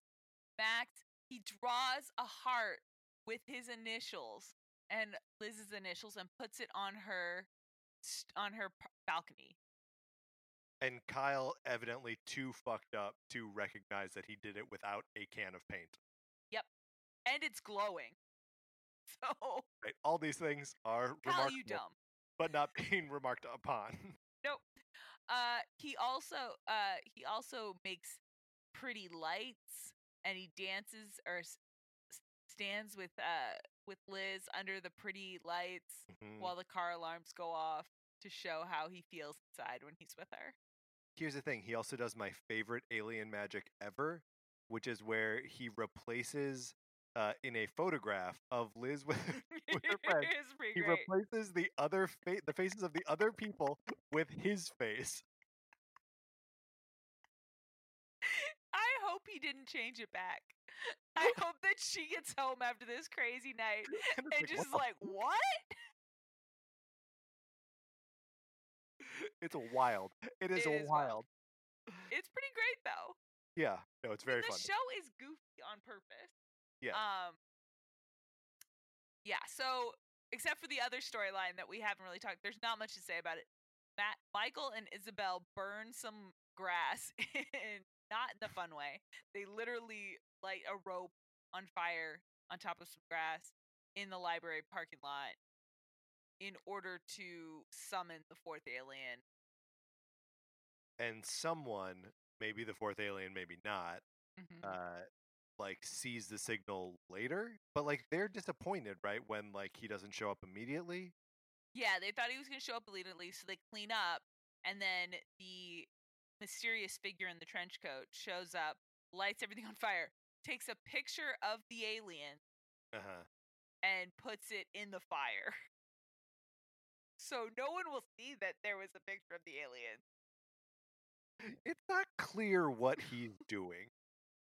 Max. He draws a heart with his initials and Liz's initials and puts it on her on her balcony. And Kyle evidently too fucked up to recognize that he did it without a can of paint. Yep. And it's glowing. [laughs] So, Right? All these things are remarkable, you dumb. but not [laughs] being remarked upon. [laughs] Nope. Uh, he also uh he also makes pretty lights, and he dances or s- stands with uh with Liz under the pretty lights Mhm. while the car alarms go off to show how he feels inside when he's with her. Here's the thing. He also does my favorite alien magic ever, which is where he replaces uh, in a photograph of Liz [laughs] with, with her friend. it's He great. replaces the other fa- the faces of the other people with his face. I hope he didn't change it back. I [laughs] hope that she gets home after this crazy night [laughs] And and like, just is "What like, what? it's wild. It is, It is wild. wild. It's pretty great though. Yeah, no, it's very the funny. show is goofy on purpose. Yes. Um. Yeah. So, except for the other storyline that we haven't really talked, there's not much to say about it. Max, Michael, and Isabel burn some grass [laughs] in not in the fun way. They literally light a rope on fire on top of some grass in the library parking lot in order to summon the fourth alien. and someone, maybe the fourth alien, maybe not, Mhm. uh, like sees the signal later, but like they're disappointed, right? When like he doesn't show up immediately. Yeah, they thought he was going to show up immediately, so they clean up, and then the mysterious figure in the trench coat shows up, lights everything on fire, takes a picture of the alien, Uh huh. and puts it in the fire. [laughs] So no one will see that there was a picture of the alien. It's not clear what he's doing.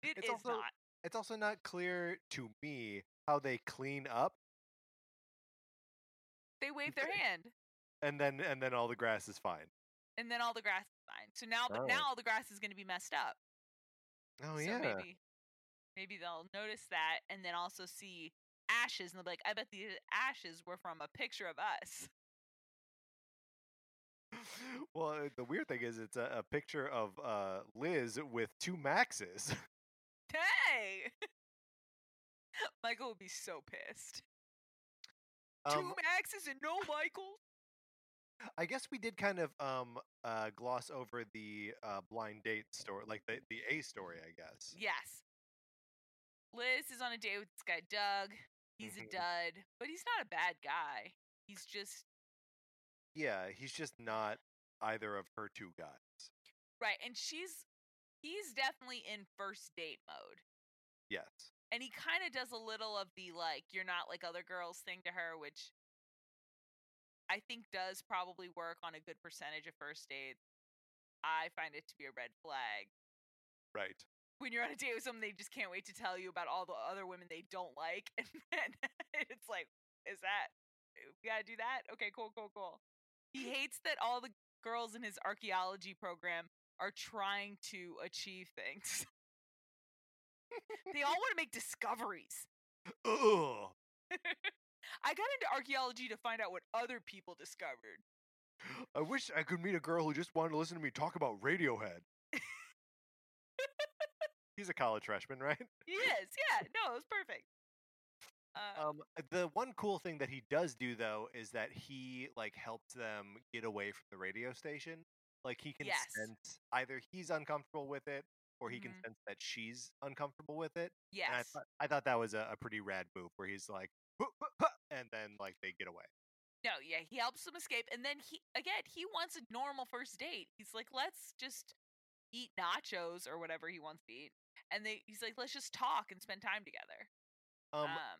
It It's is also- not. It's also not clear to me how they clean up They wave their hand, and then and then all the grass is fine. and then all the grass is fine. So now, but Oh. now all the grass is going to be messed up. Oh so yeah. maybe maybe they'll notice that and then also see ashes and they'll be like, I bet the ashes were from a picture of us. [laughs] well, the weird thing is, it's a, a picture of uh, Liz with two Maxes. [laughs] Hey! [laughs] Michael would be so pissed. Two Um, Maxes and no Michaels? I guess we did kind of um uh gloss over the uh blind date story, like the the A story, I guess. Yes. Liz is on a date with this guy, Doug. He's Mhm. a dud, but he's not a bad guy. He's just, Yeah, he's just not either of her two guys. right. And she's, he's definitely in first date mode. Yes. and he kind of does a little of the like you're not like other girls thing to her which i think does probably work on a good percentage of first dates. I find it to be a red flag. Right. when you're on a date with someone they just can't wait to tell you about all the other women they don't like [laughs] and then it's like is that we gotta do that? Okay cool cool cool. He [laughs] hates that all the girls in his archaeology program are trying to achieve things [laughs] they all want to make discoveries Ugh. [laughs] I got into archaeology to find out what other people discovered. I wish I could meet a girl who just wanted to listen to me talk about Radiohead. [laughs] He's a college freshman, right? He is, yeah. No, it was perfect. Uh, Um, the one cool thing that he does do though is that he like helps them get away from the radio station. Like he can Yes. sense either he's uncomfortable with it or he can Mhm. sense that she's uncomfortable with it. And I yes. thought, I thought that was a, a pretty rad move where he's like, "Huh, huh, huh," and then like they get away. No, yeah, he helps them escape. And then he, again, he wants a normal first date. He's like, let's just eat nachos or whatever he wants to eat. And they, he's like, let's just talk and spend time together. Um, Um,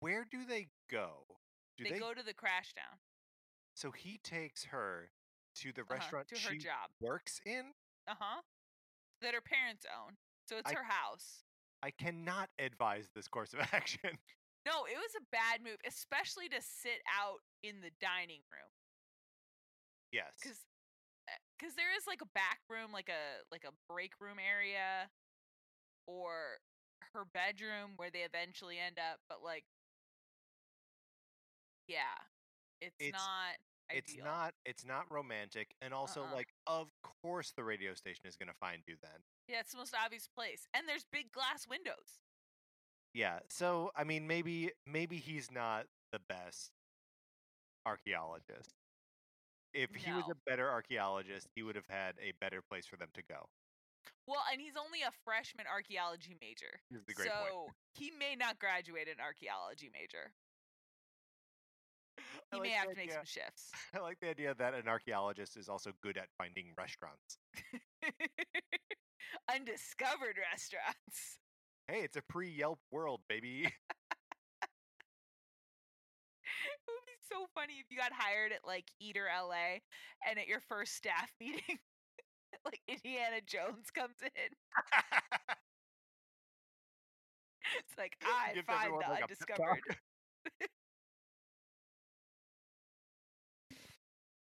where do they go? Do they, go to the Crashdown So he takes her to the uh-huh, restaurant to her she job. works in. Uh huh. That her parents own. So it's I- her house. I cannot advise this course of [laughs] action. No, it was a bad move, especially to sit out in the dining room. yes. because because eh, there is like a back room like a like a break room area or her bedroom where they eventually end up but like yeah it's, It's- not It's not it's not romantic and also Uh-uh. like of course the radio station is going to find you then. Yeah, it's the most obvious place, and there's big glass windows. Yeah. So, I mean maybe maybe he's not the best archaeologist. If he was a better archaeologist, he would have had a better place for them to go. Well, and he's only a freshman archaeology major, Is the great so point. he may not graduate an archaeology major. [laughs] I He like may have to make idea- some shifts. [laughs] I like the idea that an archaeologist is also good at finding restaurants. [laughs] Undiscovered restaurants. Hey, it's a pre-Yelp world, baby. It would be so funny if you got hired at like Eater LA and at your first staff meeting, like Indiana Jones comes in. It's like I find the like, a pep talk. undiscovered.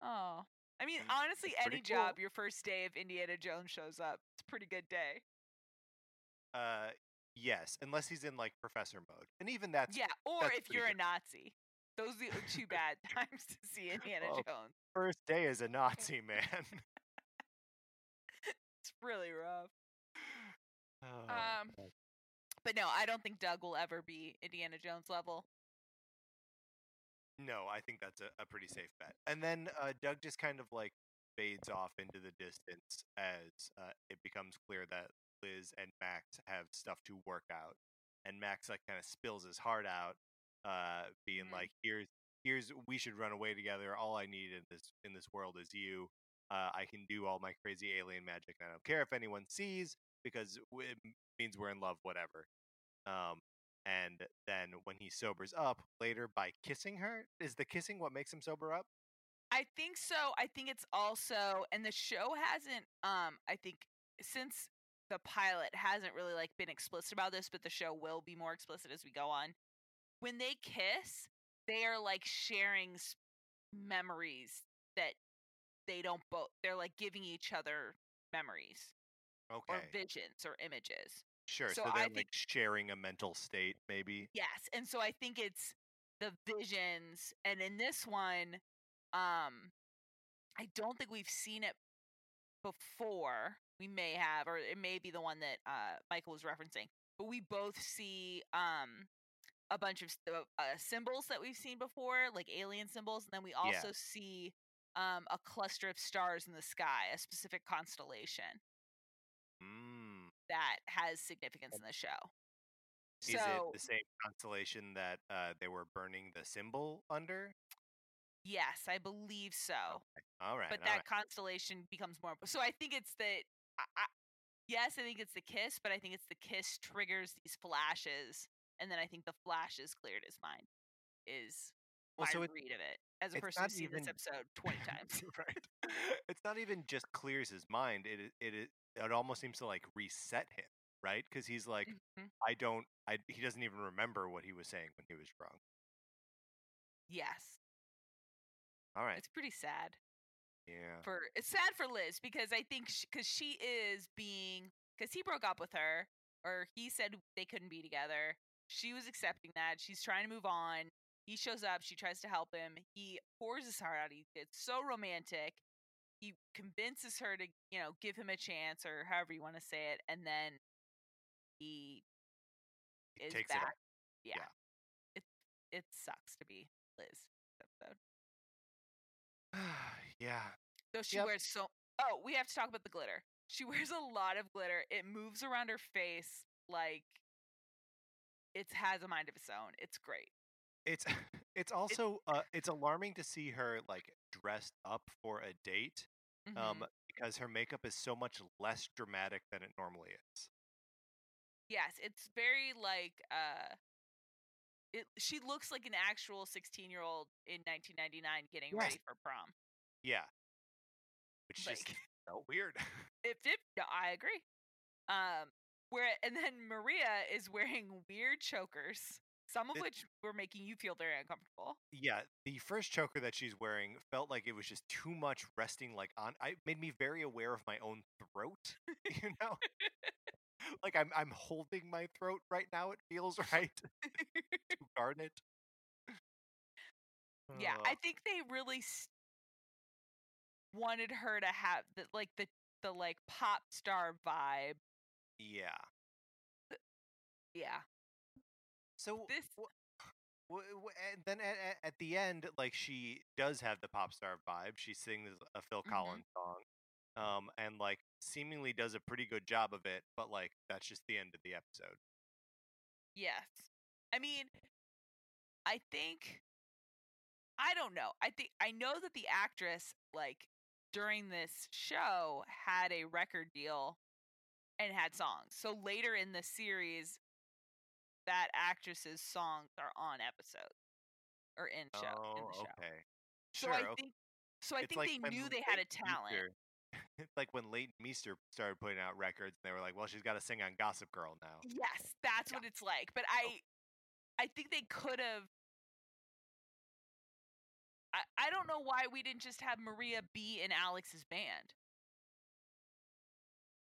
Oh, I mean, honestly, any job, cool. your first day of Indiana Jones shows up. It's a pretty good day. Uh, yes, unless he's in like professor mode, and even that's yeah, or that's if you're a. Nazi. Those are the two bad [laughs] times to see Indiana Oh. Jones. first day as a Nazi [laughs] man. It's really rough. [sighs] Oh, Um, God. But no, I don't think Doug will ever be Indiana Jones level. No, I think that's a, a pretty safe bet. And then uh, Doug just kind of like fades off into the distance as uh, it becomes clear that Liz and Max have stuff to work out, and Max like kind of spills his heart out, uh, being Mhm. like, "Here's here's we should run away together. All I need in this in this world is you. Uh, I can do all my crazy alien magic. And I don't care if anyone sees because it means we're in love, whatever." Um, and then when he sobers up later by kissing her, is the kissing what makes him sober up? I think so. I think it's also and the show hasn't um I think since the pilot hasn't really like been explicit about this, but the show will be more explicit as we go on. When they kiss, they are like sharing memories that they don't both they're like giving each other memories Okay, or visions or images. Sure. so So, I they're think- like sharing a mental state, maybe. Yes, and so I think it's the visions, and in this one, um, I don't think we've seen it before. We may have, or it may be the one that uh, Michael was referencing. But we both see um a bunch of uh, uh, symbols that we've seen before, like alien symbols, and then we also see um a cluster of stars in the sky, a specific constellation Mm. That has significance in the show. Is so it the same constellation that uh, they were burning the symbol under? yes, I believe so. Okay. All right. but all that right. constellation becomes more. So I think it's. I, I, yes, I think it's the kiss, but I think it's the kiss triggers these flashes, and then I think the flashes cleared his mind. Is Well, my so it- read of it as a person who's seen this episode twenty [laughs] times. right. It's not even just clears his mind. It it it, it almost seems to like reset him, right? Because he's like, Mhm. I don't. I he doesn't even remember what he was saying when he was drunk. Yes, All right. it's pretty sad. yeah. for it's sad for Liz because I think because she, is being because he broke up with her or he said they couldn't be together. She was accepting that. She's trying to move on. He shows up. She tries to help him. He pours his heart out. He it's so romantic. He convinces her to you know give him a chance or however you want to say it, and then he He is takes back. off. Yeah. Yeah. It it sucks to be Liz episode. [sighs] yeah. Though she Yep. wears so. Oh, we have to talk about the glitter. She [laughs] wears a lot of glitter. It moves around her face like it has a mind of its own. It's great. It's [laughs] it's also uh it's alarming to see her like dressed up for a date um Mhm. because her makeup is so much less dramatic than it normally is. yes, it's very like uh. It, she looks like an actual 16 year old in 1999 getting Yes. ready for prom. Yeah. Which Like- [laughs] felt weird. If [laughs] it, no, I agree. Um, where and then Maria is wearing weird chokers, some of It- which were making you feel very uncomfortable. yeah, the first choker that she's wearing felt like it was just too much resting like on I made me very aware of my own throat, [laughs] you know? like I'm I'm holding my throat right now, it feels [laughs] right. to [laughs] guard it. Yeah, Ugh. I think they really s- wanted her to have the like the the like pop star vibe. Yeah. Yeah. So This and then at, at, the end, like she does have the pop star vibe. She sings a Phil Mhm. Collins song, um, and like seemingly does a pretty good job of it. But like that's just the end of the episode. Yes. I mean, I think I don't know. I think I know that the actress like during this show had a record deal and had songs. So later in the series that actress's songs are on episodes or in show in oh, the show. okay. So Sure. I okay. think so I It's think like they knew they had a talent. Meester- It's [laughs] like when Leighton Meester started putting out records, and they were like, "Well, she's got to sing on Gossip Girl now." Yes, that's Yeah. what it's like. But I I think they could have I, I don't know why we didn't just have Maria be in Alex's band.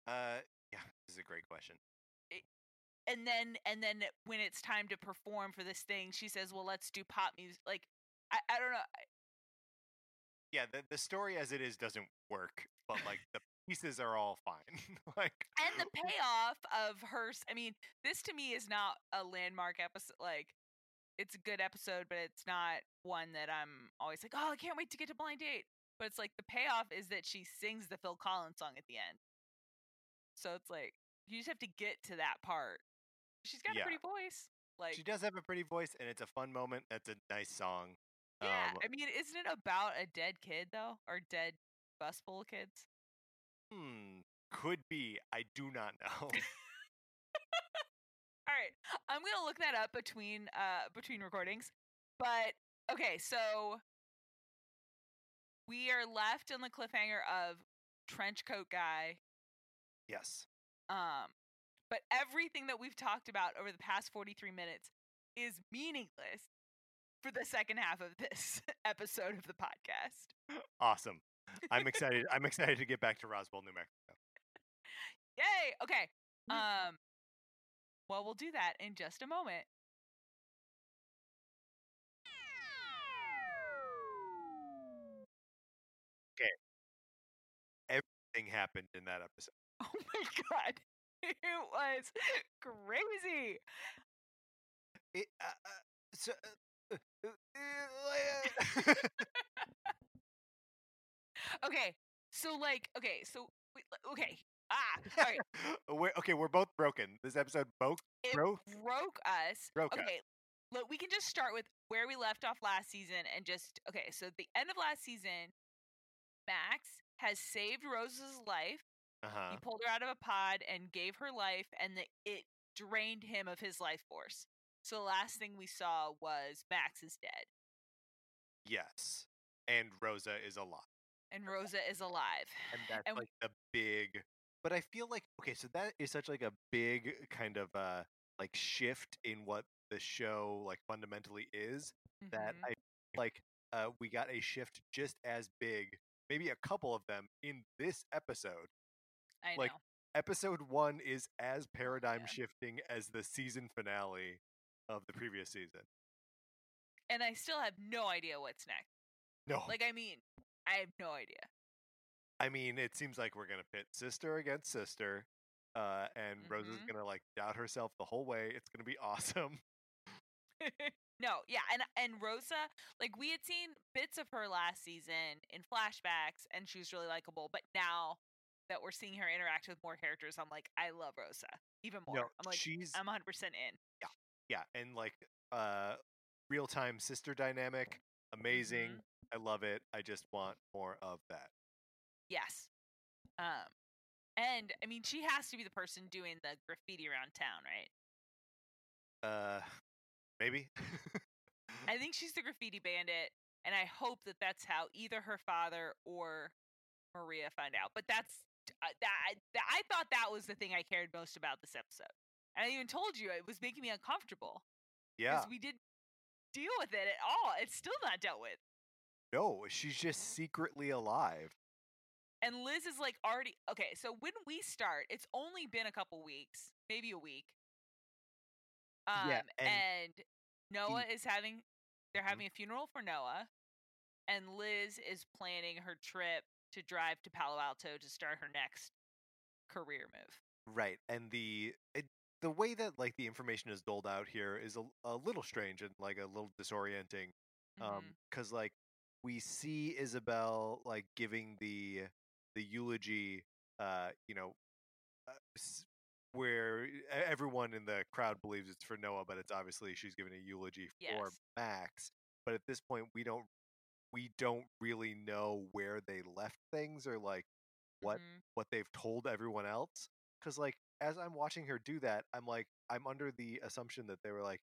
Uh, yeah, this is a great question. And then and then when it's time to perform for this thing, she says, "Well, let's do pop music." Like I, I don't know. Yeah, the the story as it is doesn't work, but like the pieces are all fine. [laughs] like And the [laughs] payoff of her i mean, this to me is not a landmark episode like it's a good episode, but it's not one that I'm always like, "Oh, I can't wait to get to blind date." But it's like the payoff is that she sings the Phil Collins song at the end. So it's like you just have to get to that part. She's got Yeah. a pretty voice. Like she does have a pretty voice, and it's a fun moment. That's a nice song. Yeah, Um, I mean, isn't it about a dead kid though, or dead bus full of kids? hmm, could be. I do not know. [laughs] All right, I'm gonna look that up between uh between recordings. But okay, so we are left in the cliffhanger of trench coat guy. yes. Um, but everything that we've talked about over the past 43 minutes is meaningless for the second half of this [laughs] episode of the podcast. Awesome. I'm [laughs] excited. I'm excited to get back to Roswell, New Mexico. Yay! Okay. Um well, we'll do that in just a moment. Okay. Everything happened in that episode. [laughs] Oh my god. [laughs] It was crazy. It, uh, uh, so, uh, uh, uh, [laughs] Okay. So like, okay, so okay. Ah, all right. [laughs] we're, okay, we're both broken. This episode broke. It Broke? broke us. Broke us. okay. Look, we can just start with where we left off last season and just okay, so the end of last season, Max has saved Rosa's life. Uh huh. He pulled her out of a pod and gave her life, and the, it drained him of his life force. So the last thing we saw was Max is dead, Yes. And Rosa is alive. and Rosa is alive. and that's And- like the big but i feel like okay so that is such like a big kind of uh like shift in what the show like fundamentally is that Mhm. i like uh we got a shift just as big maybe a couple of them in this episode I like, know. episode one is as paradigm Yeah. shifting as the season finale of the previous season And I still have no idea what's next. no Like, I mean, I have no idea. i mean it seems like we're gonna pit sister against sister uh and rosa's Mhm. gonna like doubt herself the whole way it's gonna be [laughs] awesome [laughs] no, yeah, and and Rosa, like we had seen bits of her last season in flashbacks, and she was really likable. But now that we're seeing her interact with more characters, I'm like, I love Rosa even more. No, I'm like, she's I'm 100 percent in. yeah, yeah, and like uh real time sister dynamic, amazing. Mhm. I love it. I just want more of that. Yes. Um, and I mean, she has to be the person doing the graffiti around town, right? Uh maybe. I [laughs] think she's the graffiti bandit, and I hope that that's how either her father or Maria find out. But that's that, that. I thought that was the thing I cared most about this episode, and I even told you it was making me uncomfortable yeah. because we didn't deal with it at all. It's still not dealt with, No, she's just secretly alive. and Liz is like already okay. So when we start, it's only been a couple weeks, maybe a week. Um, Yeah, and and Noah is having they're having a funeral for Noah, and Liz is planning her trip to drive to Palo Alto to start her next career move. Right, and the it, the way that like the information is doled out here is a, a little strange and like a little disorienting. Um, because like we see Isabel like giving the the eulogy, uh, you know, uh, where everyone in the crowd believes it's for Noah, but it's obviously she's giving a eulogy for Max. But at this point, we don't we don't really know where they left things or like what Mhm. what they've told everyone else because like as i'm watching her do that i'm like i'm under the assumption that they were like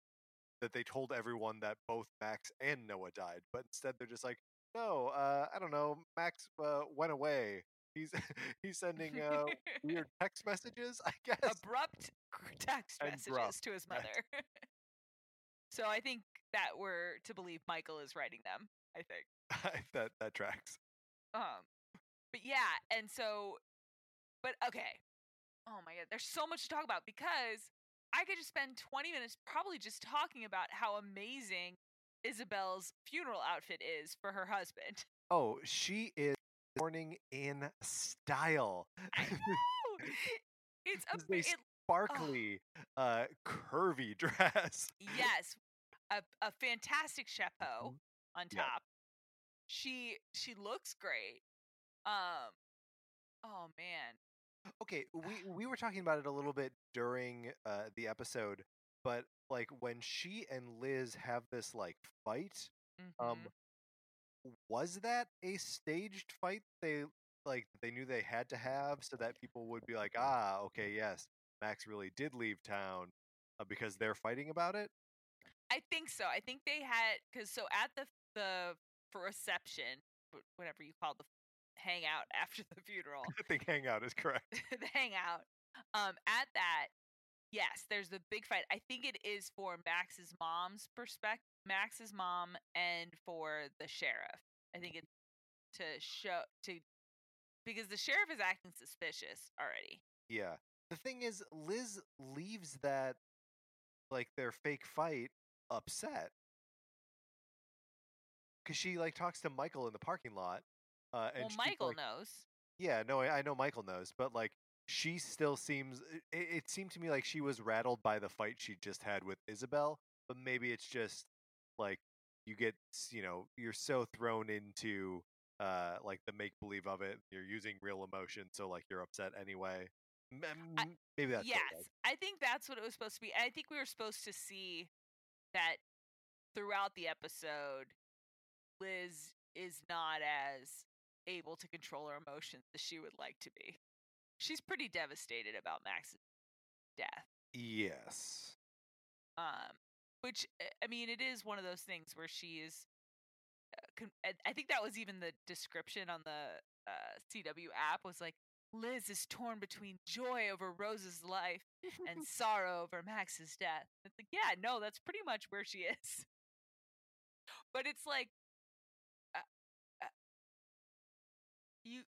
that they told everyone that both max and noah died but instead they're just like no uh i don't know max uh, went away he's [laughs] he's sending uh weird [laughs] text messages i [laughs] guess abrupt text messages Abrupt, to his mother. so I think that we're to believe Michael is writing them. I think. [laughs] that that tracks Um, but yeah, and so, but okay. Oh my god, there's so much to talk about because I could just spend 20 minutes probably just talking about how amazing Isabel's funeral outfit is for her husband. oh she is mourning in style [laughs] I know. it's a This is a it, sparkly uh curvy [laughs] dress yes, a a fantastic chapeau on Yeah. top. She she looks great. Um, oh man, Okay, we [sighs] we were talking about it a little bit during uh the episode, but like when she and Liz have this like fight, um mhm. was that a staged fight they like they knew they had to have so that people would be like, "Ah, okay, yes, Max really did leave town uh, because they're fighting about it?" I think so. I think they had because so at the the for reception, whatever you call the hangout [laughs] after the funeral, [laughs] I think hangout is correct. [laughs] the hangout. Um, at that, yes, there's the big fight. I think it is for Max's mom's perspective, Max's mom, and for the sheriff. I think it's to show to because the sheriff is acting suspicious already. Yeah. The thing is Liz leaves that like their fake fight upset. Cuz she like talks to Michael in the parking lot uh and well, she's Michael like, knows. Yeah, no, I, I know Michael knows, but like she still seems it, it seemed to me like she was rattled by the fight she just had with Isabel, but maybe it's just like you get, you know, you're so thrown into uh like the make believe of it, you're using real emotion, so like you're upset anyway. Maybe that's yes. I think that's what it was supposed to be. I think we were supposed to see that throughout the episode, Liz is not as able to control her emotions as she would like to be. She's pretty devastated about Max's death. Yes. Um, which uh, I mean, it is one of those things where she is. I I think that was even the description on the uh, CW app was like Liz is torn between joy over Rosa's life and [laughs] sorrow over Max's death. It's like, yeah, no, that's pretty much where she is. But it's like, you.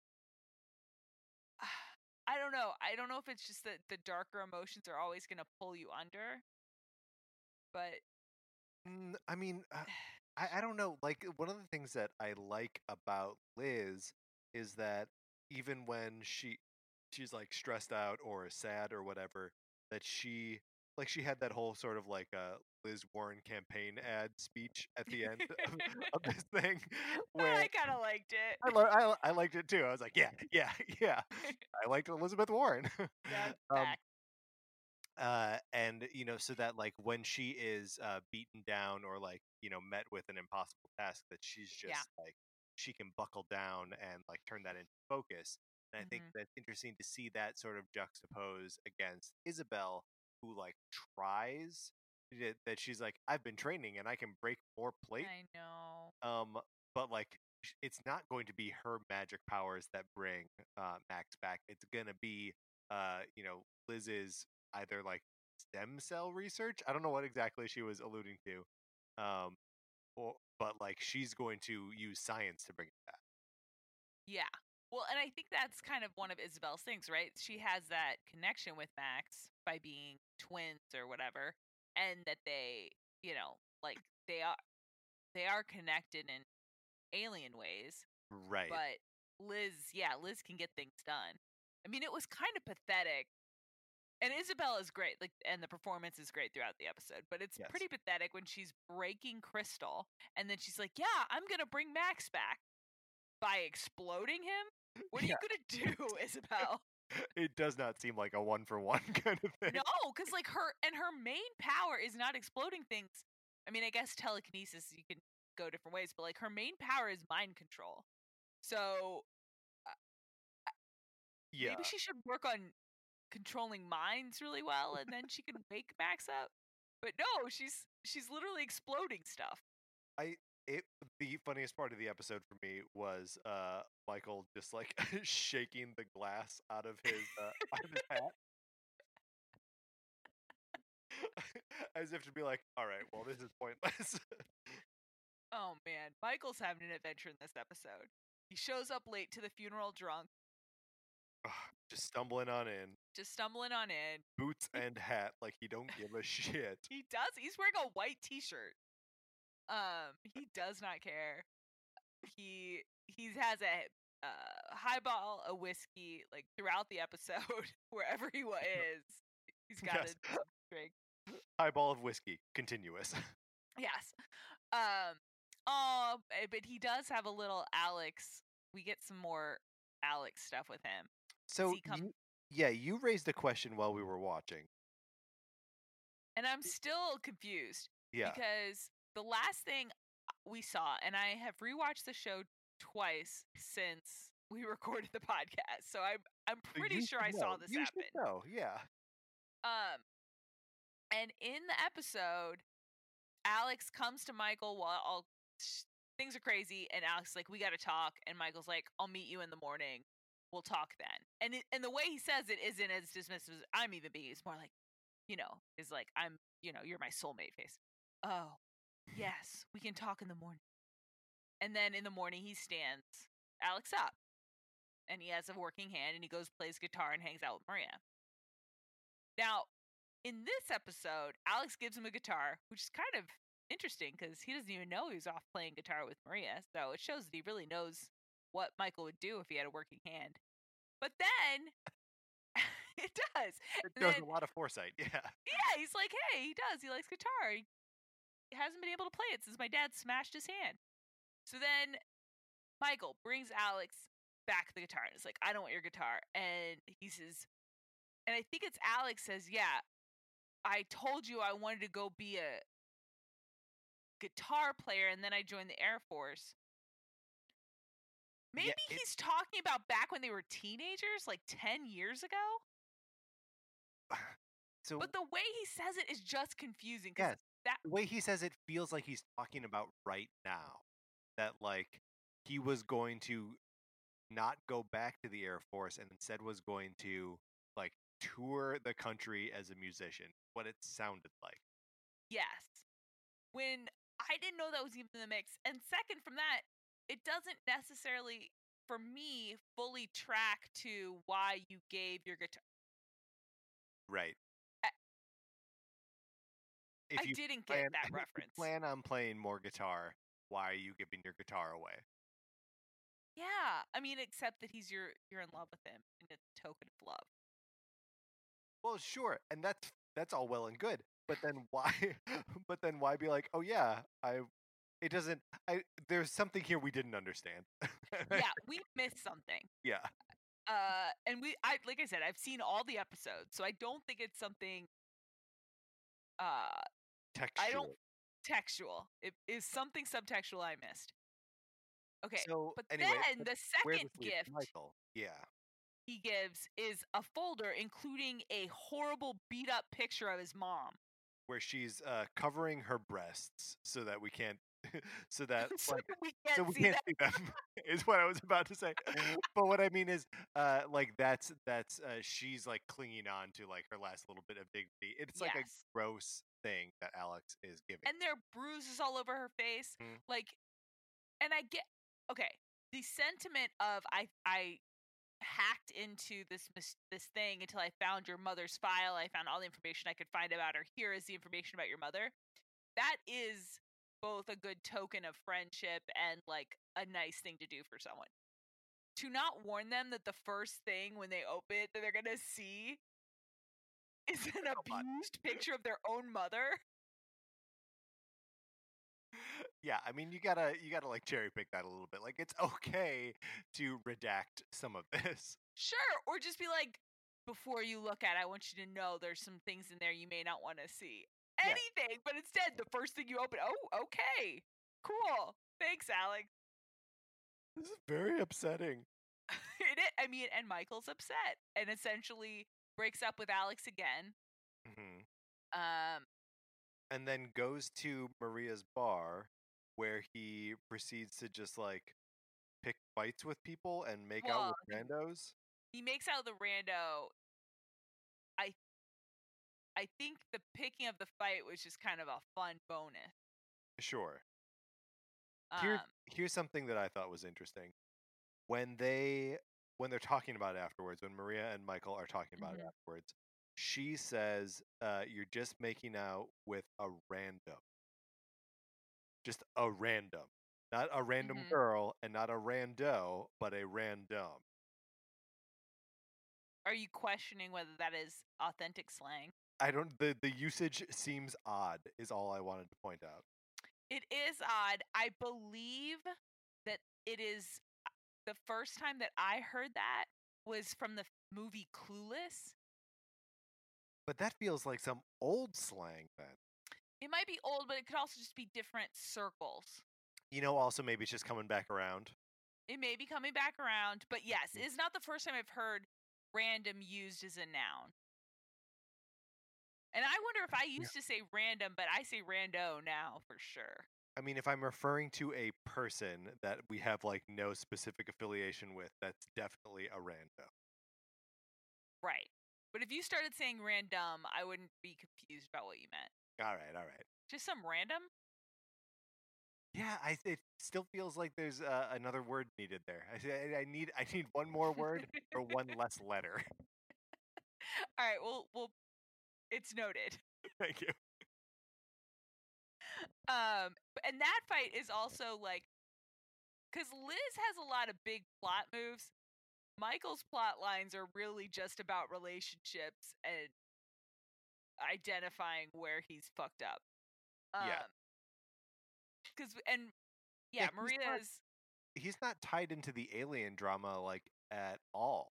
[sighs] I don't know. I don't know if it's just that the darker emotions are always going to pull you under. But Mm, I mean, uh, [sighs] I, I don't know. Like one of the things that I like about Liz is that even when she she's like stressed out or sad or whatever, that she like she had that whole sort of like uh Liz Warren campaign ad speech at the end [laughs] of, of this thing [laughs] where I kind of liked it. I, lo- I, I liked it too. I was like, yeah, yeah, [laughs] yeah. I liked Elizabeth Warren. That's Um, uh and you know so that like when she is uh beaten down or like you know met with an impossible task that she's just Yeah. like she can buckle down and like turn that into focus and i think Mhm. that's interesting to see that sort of juxtapose against isabel who like tries that that she's like i've been training and i can break more plate I know. um but like it's not going to be her magic powers that bring uh max back it's gonna be uh you know liz's either like stem cell research i don't know what exactly she was alluding to um or but like she's going to use science to bring it back Yeah. Well, and I think that's kind of one of Isabel's things, right? She has that connection with Max by being twins or whatever, and that they, you know, like they are they are connected in alien ways, right but Liz, yeah, Liz can get things done. I mean, it was kind of pathetic. And Isabel is great, like, and the performance is great throughout the episode. But it's Yes. pretty pathetic when she's breaking Crystal, and then she's like, "Yeah, I'm gonna bring Max back by exploding him." What are you gonna do, Isabel? [laughs] It does not seem like a one for one kind of thing. No, because like her and her main power is not exploding things. I mean, I guess telekinesis you can go different ways, but like her main power is mind control. So uh, Yeah. maybe she should work on controlling minds really well, and then she can wake Max up. But no, she's she's literally exploding stuff. It the funniest part of the episode for me was uh Michael just like [laughs] shaking the glass out of his uh, out of his hat. [laughs] As if to be like, all right, well, this is pointless. [laughs] Oh man, Michael's having an adventure in this episode. He shows up late to the funeral drunk, Ugh, just stumbling on in, just stumbling on in. boots and hat, like he don't give a shit. He does. He's wearing a white t-shirt. Um, he does not care. He he has a uh, highball, a whiskey, like throughout the episode, [laughs] wherever he [laughs] is. He's got Yes. a drink. Highball of whiskey, continuous. [laughs] Yes. Um. Oh, but he does have a little Alex. We get some more Alex stuff with him. So, come- you- yeah, you raised a question while we were watching. And I'm still confused Yeah, because the last thing we saw, and I have rewatched the show twice since we [laughs] recorded the podcast, so I'm I'm pretty you sure I saw this you happen. Should know. Yeah. Um, and in the episode, Alex comes to Michael while all things are crazy, and Alex is like, "We got to talk," and Michael's like, "I'll meet you in the morning. We'll talk then." And it, and the way he says it isn't as dismissive as I'm even being. It's more like, you know, is like I'm, you know, you're my soulmate face. Oh, yes, we can talk in the morning. And then in the morning, he stands Alex up, and he has a working hand, and he goes plays guitar and hangs out with Maria. Now, in this episode, Alex gives him a guitar, which is kind of interesting because he doesn't even know he was off playing guitar with Maria. So it shows that he really knows what Michael would do if he had a working hand. But then [laughs] it does. It does a lot of foresight. [laughs] Yeah. yeah, he's like, hey, he does. He likes guitar. He hasn't been able to play it since my dad smashed his hand. So then Michael brings Alex back the guitar and is like, I don't want your guitar. And he says, and I think it's Alex says, yeah, I told you I wanted to go be a guitar player and then I joined the Air Force. Maybe it- he's talking about back when they were teenagers, like 10 years ago. [sighs] So But the way he says it is just confusing. 'cause Yes. That the way he says it feels like he's talking about right now. That like he was going to not go back to the Air Force and instead was going to like tour the country as a musician. What it sounded like. Yes. When I didn't know that was even in the mix. And second from that, it doesn't necessarily for me fully track to why you gave your guitar. Right. I- If I you didn't plan, get that [laughs] reference. plan on playing more guitar, why are you giving your guitar away? Yeah. I mean, except that he's your you're in love with him and it's a token of love. Well, sure, and that's that's all well and good, but then why? [laughs] but then why be like, oh yeah, I. It doesn't. I there's something here we didn't understand. Yeah, [laughs] we missed something. yeah. Uh and we I like I said, I've seen all the episodes, so I don't think it's something uh Textual. I don't textual. It is something subtextual I missed. Okay. So But anyway, then the second gift Michael. Yeah. he gives is a folder including a horrible beat up picture of his mom. Where she's uh, covering her breasts so that we can't, [laughs] so [laughs] that so like we can't so we see can't that. see them [laughs] is what I was about to say. but what I mean is, uh, like that's that's uh, she's like clinging on to like her last little bit of dignity. It's like a gross thing that Alex is giving. And there are bruises all over her face. Mhm. Like and I get okay. The sentiment of I I hacked into this this thing until I found your mother's file. I found all the information I could find about her. Here is the information about your mother. That is both a good token of friendship and like a nice thing to do for someone. to not warn them that the first thing when they open it that they're gonna see is an abused picture of their own mother. yeah, I mean, you gotta you gotta like cherry pick that a little bit. Like, it's okay to redact some of this. Sure, or just be like, before you look at it, I want you to know there's some things in there you may not want to see. Yeah. Anything, but instead, the first thing you open, oh, okay, cool. Thanks, Alex. This is very upsetting. [laughs] it, I mean, and Michael's upset and essentially breaks up with Alex again. hmm Um, And then goes to Maria's bar, where he proceeds to just like pick fights with people and make out with randos. he makes out with the rando. I, I think the picking of the fight was just kind of a fun bonus. Sure. Um, Here, here's something that I thought was interesting. When they when they're talking about it afterwards, when Maria and Michael are talking about it Mhm. afterwards, she says, uh, "You're just making out with a random, just a random, not a random Mhm. girl and not a rando, but a random." are you questioning whether that is authentic slang? I don't. The the usage seems odd. Is all I wanted to point out. It is odd. I believe that it is the first time that I heard that was from the movie Clueless. But that feels like some old slang then. It might be old, but it could also just be different circles. You know, also maybe it's just coming back around. It may be coming back around, but yes, [laughs] it's not the first time I've heard random used as a noun. And I wonder if I used to say random, but I say rando now for sure. I mean, if I'm referring to a person that we have like no specific affiliation with, that's definitely a rando. Right. But if you started saying random, I wouldn't be confused about what you meant. All right, all right. Just some random? Yeah, I it still feels like there's uh, another word needed there. I, I I need I need one more word or one [laughs] less letter. All right, well, well, it's noted. [laughs] Thank you. Um, and that fight is also like, because Liz has a lot of big plot moves. Michael's plot lines are really just about relationships and identifying where he's fucked up. Um, Yeah. Because and Yeah, yeah, he's not- Maria's He's not tied into the alien drama like at all,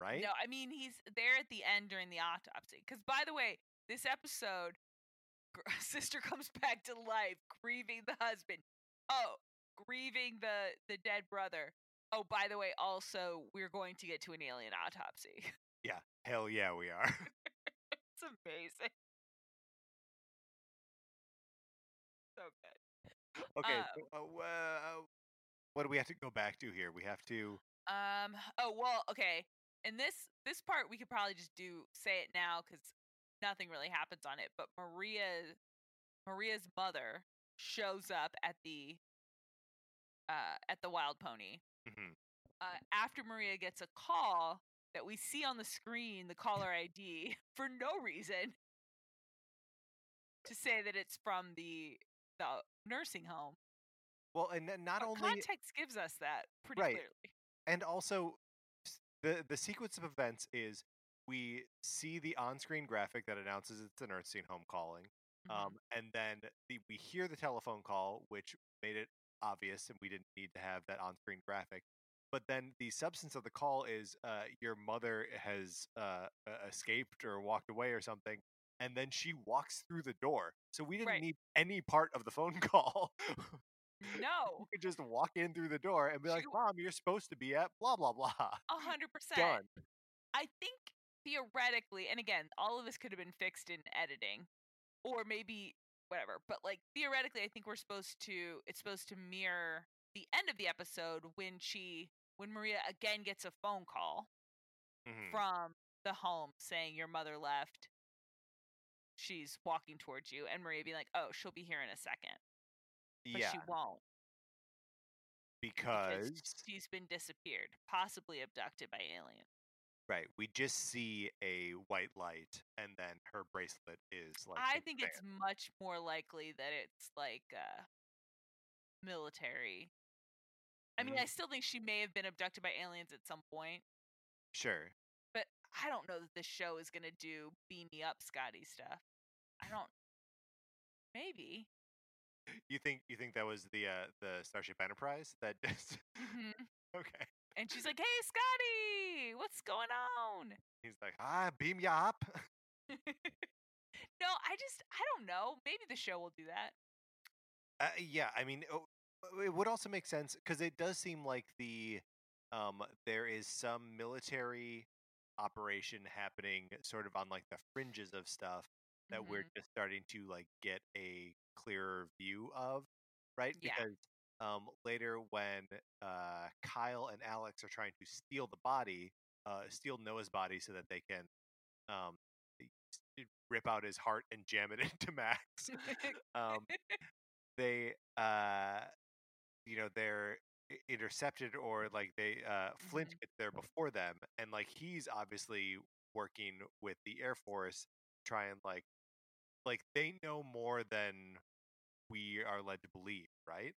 right? No, I mean he's there at the end during the autopsy. Because by the way, this episode, [laughs] sister comes back to life, grieving the husband. Oh, grieving the the dead brother. Oh, by the way, also we're going to get to an alien autopsy. [laughs] Yeah, hell yeah, we are. [laughs] it's amazing. So good. okay, Uh, so, uh, well, what do we have to go back to here? We have to. Um. Oh well. Okay. And this this part, we could probably just do say it now because nothing really happens on it. But Maria, Maria's mother shows up at the uh at the Wild Pony mhm. uh, after Maria gets a call that we see on the screen, the caller ID [laughs] for no reason to say that it's from the the nursing home. Well, and not But only context gives us that pretty Right. clearly. and also the the sequence of events is we see the on-screen graphic that announces it's the nursing home calling Mhm. um, and then the, we hear the telephone call which made it obvious and we didn't need to have that on-screen graphic but then the substance of the call is uh, your mother has uh, escaped or walked away or something and then she walks through the door so we didn't Right. need any part of the phone [laughs] call no, you could just walk in through the door and be like mom you're supposed to be at blah blah blah a hundred percent. done I think theoretically, and again, all of this could have been fixed in editing, or maybe whatever. But like theoretically, I think we're supposed to. It's supposed to mirror the end of the episode when she, when Maria again gets a phone call Mhm. from the home saying your mother left. She's walking towards you, and Maria being like, "Oh, she'll be here in a second. but yeah she won't because because she's been disappeared, possibly abducted by aliens." Right we just see a white light and then her bracelet is like I think it's much more likely that it's like uh military. I mean. I still think she may have been abducted by aliens at some point, Sure. but I don't know that this show is gonna do beam me up, Scotty stuff. I don't. Maybe. You think you think that was the uh the Starship Enterprise that [laughs] just hmm okay. And she's like, "Hey, Scotty, what's going on?" He's like, ah, beam ya up. [laughs] No, I just I don't know. Maybe the show will do that. Uh, yeah, I mean, oh, it would also make sense because it does seem like the um there is some military operation happening sort of on like the fringes of stuff that we're Mhm. just starting to like get a clearer view of, right? Yeah. Because um later when uh Kyle and Alex are trying to steal the body, uh steal Noah's body so that they can um rip out his heart and jam it [laughs] into Max. [laughs] um they uh you know they're intercepted or like they uh flint Mhm. gets there before them and like he's obviously working with the air force trying like like they know more than we are led to believe right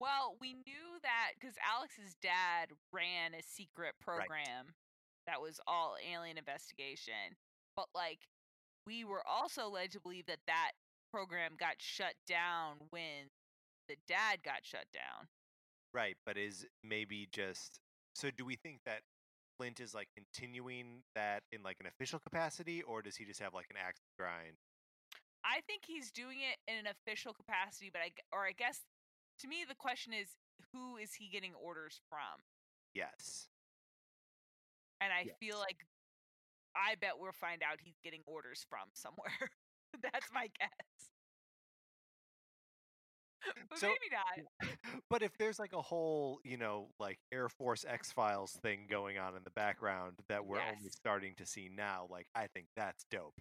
Well, we knew that because Alex's dad ran a secret program that was all alien investigation. But like, we were also led to believe that that program got shut down when the dad got shut down. right but is maybe just so do we think that flint is like continuing that in like an official capacity or does he just have like an axe grind I think he's doing it in an official capacity, but I or I guess to me the question is who is he getting orders from? yes And I feel like I bet we'll find out he's getting orders from somewhere. [laughs] That's my guess. [laughs] But So- maybe not. [laughs] but if there's like a whole, you know, like Air Force X Files thing going on in the background that we're only starting to see now, like I think that's dope.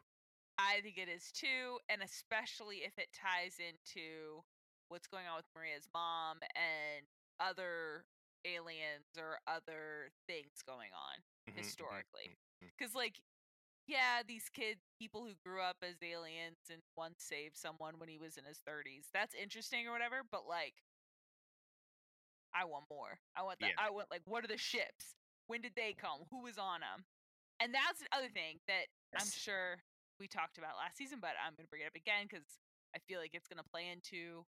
I think it is too, and especially if it ties into what's going on with Maria's mom and other aliens or other things going on Mhm, mhm, historically. Because, like, yeah, these kids, people who grew up as aliens and once saved someone when he was in his 30s, that's interesting or whatever, but like, I want more. I want that. Yeah. I want, like, what are the ships? When did they come? Who was on them? And that's the other thing that I'm sure we talked about last season, but I'm going to bring it up again because I feel like it's going to play into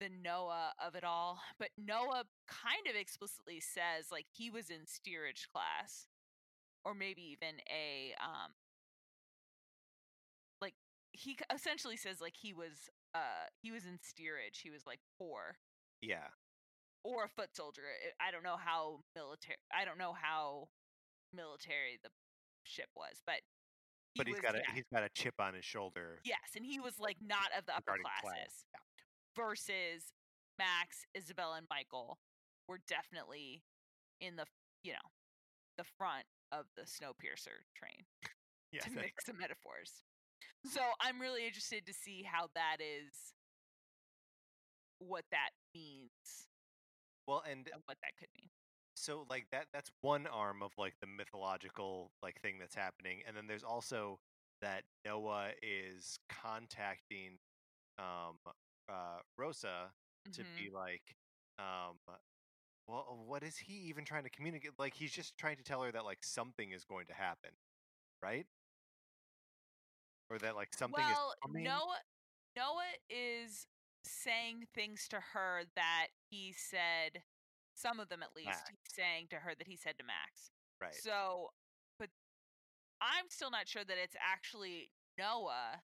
the Noah of it all. But Noah kind of explicitly says like he was in steerage class, or maybe even a um, like he essentially says like he was uh he was in steerage. He was like poor Yeah. or a foot soldier. I- I don't know how military. I don't know how military the ship was, but he But he's was, got a yeah, he's got a chip on his shoulder. Yes, and he was like not of the upper regarding class. classes. Yeah. Versus Max, Isabella, and Michael were definitely in the you know the front of the Snowpiercer train [laughs] Yes, to mix some metaphors. So I'm really interested to see how that is, what that means, Well, and and what that could mean. so like that that's one arm of like the mythological like thing that's happening and then there's also that noah is contacting um uh rosa to Mhm. be like um well what is he even trying to communicate like he's just trying to tell her that like something is going to happen right or that like something well, is coming Noah Noah is saying things to her that he said some of them at least Max. he's saying to her that he said to Max. right So but I'm still not sure that it's actually Noah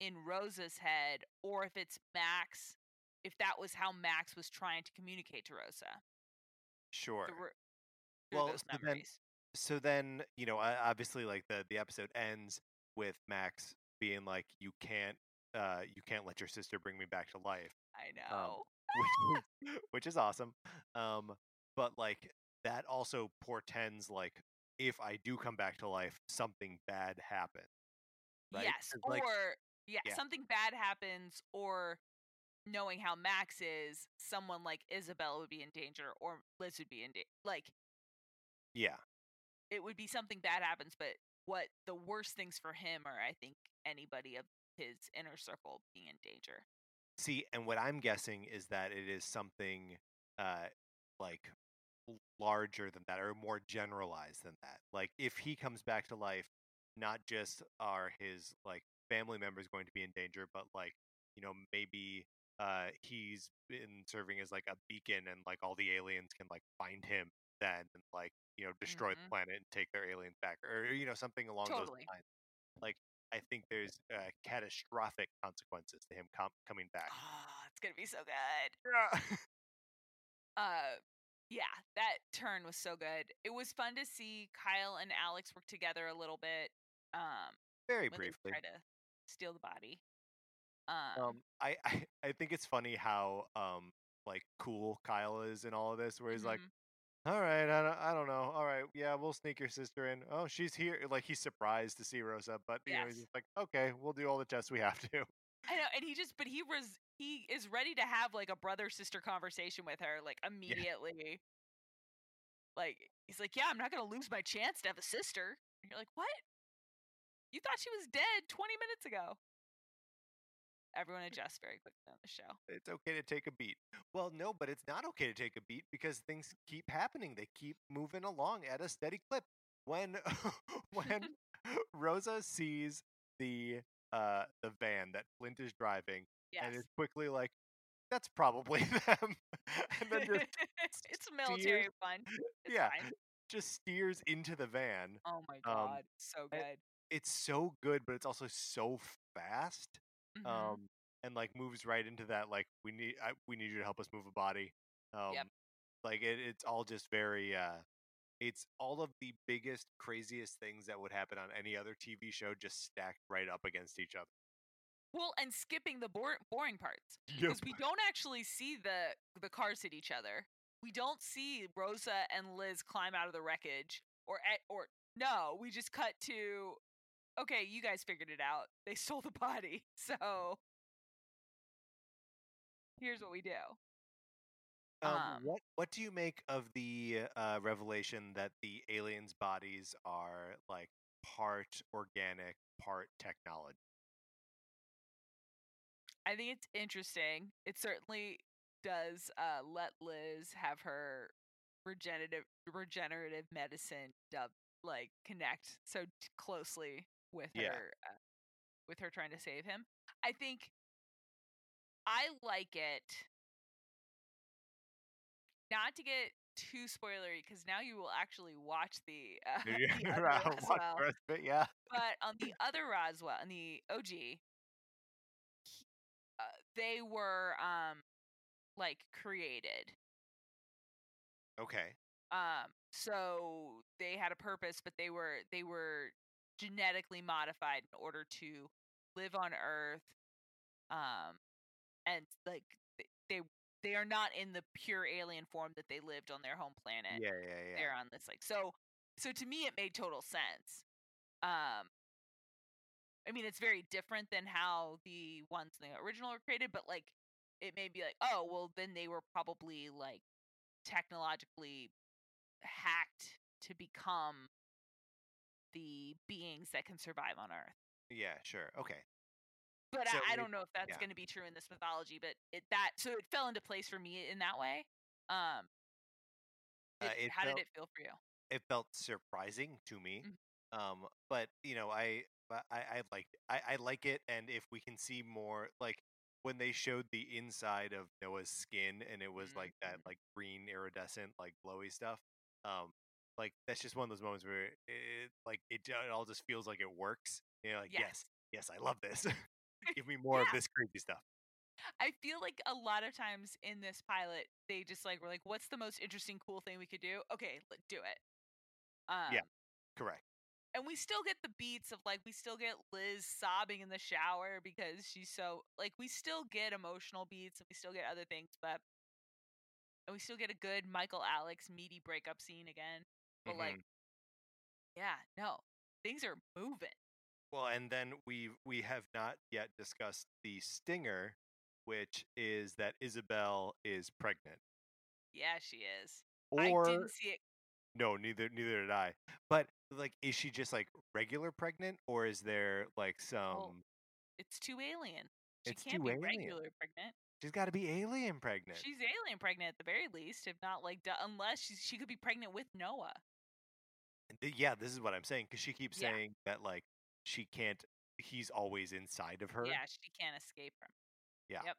in Rosa's head or if it's Max if that was how Max was trying to communicate to Rosa. sure through- through Well, those so then- so then you know obviously like the the episode ends with max being like you can't uh you can't let your sister bring me back to life I know. [laughs] which is, [laughs] which is awesome um but like that also portends like if i do come back to life something bad happens right? Yes, like, or yeah, yeah. something bad happens, or knowing how Max is, someone like Isabella would be in danger, or Liz would be in danger. Like yeah it would be something bad happens, but what the worst things for him are, I think, anybody of his inner circle being in danger. see and what i'm guessing is that it is something uh like larger than that or more generalized than that. Like if he comes back to life, not just are his like family members going to be in danger, but like you know maybe uh he's been serving as like a beacon and like all the aliens can like find him then and like you know destroy Mhm. the planet and take their aliens back or you know something along Totally. those lines. Like I think there's uh, catastrophic consequences to him com- coming back. Oh, it's gonna be so good. Yeah. [laughs] Uh, yeah, that turn was so good. It was fun to see Kyle and Alex work together a little bit. Um, Very briefly. try to steal the body. Um, Um, I, I [laughs] I think it's funny how um like cool Kyle is in all of this, where he's like, mhm. "All right, I don't, I don't know. All right, yeah, we'll sneak your sister in. Oh, she's here." Like he's surprised to see Rosa, but you know he's like, "Okay, we'll do all the tests we have to." I know, and he just, but he was, he is ready to have like a brother sister conversation with her, like [laughs] immediately. Like he's like, yeah, I'm not gonna lose my chance to have a sister. And you're like, what? You thought she was dead 20 minutes ago. Everyone adjusts very quickly on the show. It's okay to take a beat. Well, no, but it's not okay to take a beat because things keep happening. They keep moving along at a steady clip. When [laughs] when [laughs] Rosa sees the uh the van that Flint is driving and Yes. is quickly like, "That's probably [laughs] them," and then just it's military steers- fun. It's yeah, fine. just steers into the van. Oh my Um, god, so good. It's so good, but it's also so fast. Mhm. um, and like moves right into that like we need I, we need you to help us move a body. Um, Yep. Like it, it's all just very. uh It's all of the biggest, craziest things that would happen on any other TV show just stacked right up against each other. Well, and skipping the bor- boring parts [laughs] Yep. because we don't actually see the the cars hit each other. We don't see Rosa and Liz climb out of the wreckage, or or no, we just cut to. Okay, you guys figured it out. [laughs] They stole the body, [laughs] so here's what we do. Um, Um, what what do you make of the uh, revelation that the aliens' bodies are like part organic, part technology? I think it's interesting. It certainly does uh, let Liz have her regenerative regenerative medicine dub like connect so closely with Yeah. her uh, with her trying to save him. I think I like it. Not to get too spoilery, because now you will actually watch the, uh, [laughs] the [laughs] watch Roswell. rest? Yeah. But on the other Roswell, on the OG, he- uh, they were um like created. Okay. Um, so they had a purpose, but they were they were genetically modified in order to live on Earth. Um, and like they they are not in the pure alien form that they lived on their home planet Yeah, yeah, yeah. they're on this like so so to me it made total sense um i mean it's very different than how the ones in the original were created but like it may be like oh well then they were probably like technologically hacked to become the beings that can survive on earth Yeah, sure. Okay. but So I, I don't know if that's yeah. going to be true in this mythology but it that so it fell into place for me in that way um Uh, it how felt- did it feel for you it felt surprising to me. Mhm. Um, but you know, I I I like I, I like it, and if we can see more, like when they showed the inside of Noah's skin, and it was like that Mhm. like green iridescent like glowy stuff. Um, like that's just one of those moments where it like it, it all just feels like it works. You know, like yes, Yes. yes, I love this. [laughs] Give me more of this crazy stuff. I feel like a lot of times in this pilot, they just like were like, "What's the most interesting, cool thing we could do? Okay, let's do it." Um, yeah, Correct. and we still get the beats of like we still get Liz sobbing in the shower because she's so like we still get emotional beats and we still get other things, but and we still get a good Michael Alex meaty breakup scene again. But like, Mhm. yeah, no, things are moving. Well, and then we we have not yet discussed the stinger, which is that Isabel is pregnant. Yeah, she is. Or I didn't see it. no, neither neither did I. But like, is she just like regular pregnant, or is there like some? It's too alien. She It's can't too be alien. regular pregnant. She's got to be alien pregnant. She's alien pregnant at the very least, if not like unless she's she could be pregnant with Noah. Th- yeah, this is what I'm saying because she keeps Yeah. saying that like she can't. He's always inside of her. Yeah, she can't escape from. Yeah. Yep.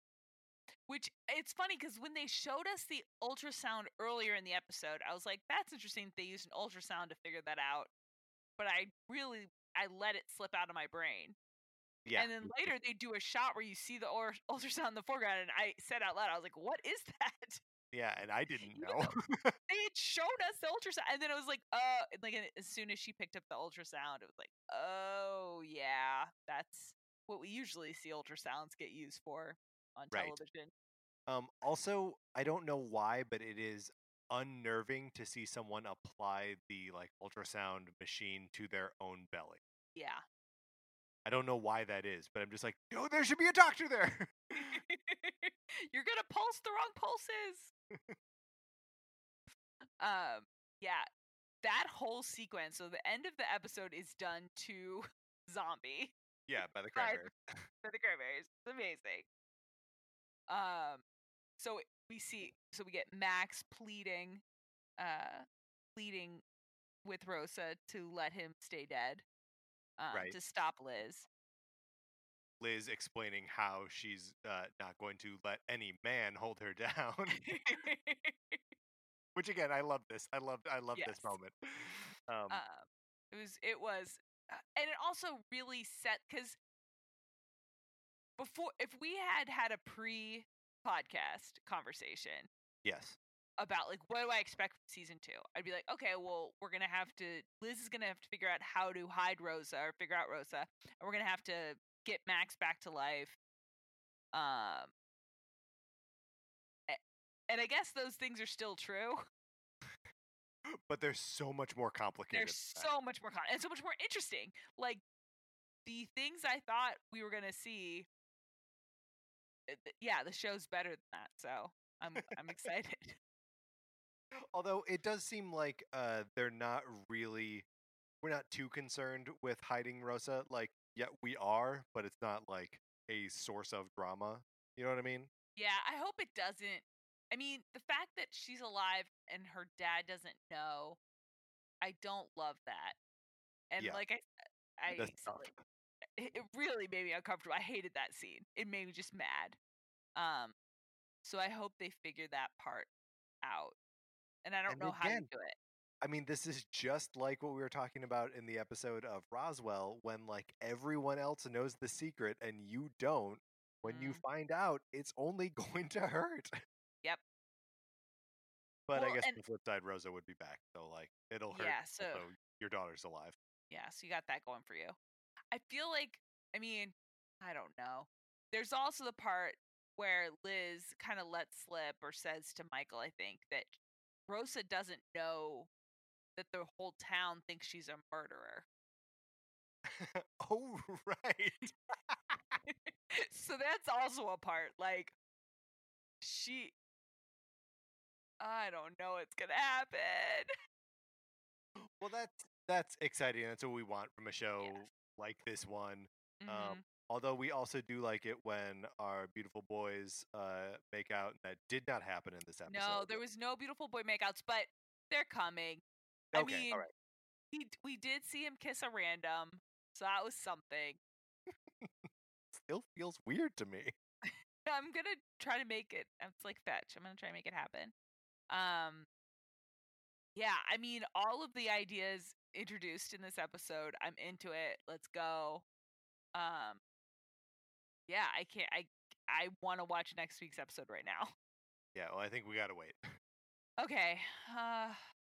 Which it's funny because when they showed us the ultrasound earlier in the episode, I was like, "That's interesting." They used an ultrasound to figure that out, but I really I let it slip out of my brain. Yeah. And then later they do a shot where you see the or- [laughs] ultrasound in the foreground, and I said out loud, "I was like, what is [laughs] that?" Yeah, and I didn't You know. [laughs] they had showed us the ultrasound, and then it was like, uh, and, like as soon as she picked up the ultrasound, it was like, oh yeah, that's what we usually see ultrasounds get used for on Right. television. um. Also, I don't know why, but it is unnerving to see someone apply the like ultrasound machine to their own belly. Yeah. I don't know why that is, but I'm just like, no, there should be a doctor there. [laughs] You're gonna pulse the wrong pulses. Um, yeah, that whole sequence. So the end of the episode is done to [laughs] zombie yeah, by the [laughs] cranberry. for [laughs] the cranberries. It's amazing. Um, so we see, so we get Max pleading, uh, pleading with Rosa to let him stay dead, um, Right. to stop Liz. Liz explaining how she's uh, not going to let any man hold her [laughs] down. Which again, I love this. I love. I love Yes. this moment. Um, um, it was it was uh, and it also really set because before if we had had a pre podcast conversation yes. about like what do i expect from season two i'd be like okay well we're gonna have to liz is gonna have to figure out how to hide rosa or figure out rosa and we're gonna have to get max back to life um and i guess those things are still true But they're so much more complicated. They're so much more con- and so much more interesting. Like the things I thought we were gonna see. uh, Yeah, the show's better than that, so I'm I'm excited. [laughs] Although it does seem like uh, they're not really. We're not too concerned with hiding Rosa. Like, yeah, we are, but it's not like a source of drama. You know what I mean? yeah, I hope it doesn't. I mean, the fact that she's alive and her dad doesn't know, I don't love that. And Yeah. like I, I That's like, it, really made me uncomfortable. I hated that scene. It made me just mad. Um, so I hope they figure that part out. And I don't And know how to do it. I mean, this is just like what we were talking about in the episode of Roswell when like everyone else knows the secret and you don't. When you Mm. find out, it's only [laughs] going to hurt. Yep. But Well, I guess and- the flip side, Rosa would be back, so like it'll hurt. Yeah, so- your daughter's alive. Yeah, so you got that going for you. I feel like, I mean, I don't know. There's also the part where Liz kind of lets slip or says to Michael, I think, that Rosa doesn't know that the whole town thinks she's a murderer. [laughs] oh right. [laughs] so that's also a part. Like, she. I don't know what's going to happen. Well, that's that's exciting. That's what we want from a show like this one. Um, Mhm. although we also do like it when our beautiful boys uh, make out, and that did not happen in this episode. no, there was no beautiful boy makeouts, but they're coming. I Okay, mean, all right. we we did see him kiss a random, so that was something. Still feels weird to me. [laughs] I'm gonna try to make it. It's like fetch. I'm gonna try to make it happen. Um, yeah. I mean, all of the ideas introduced in this episode, I'm into it. Let's go. Um, yeah. I can't. I I want to watch next week's episode right now. Yeah, well, I think we gotta wait. Okay. Uh,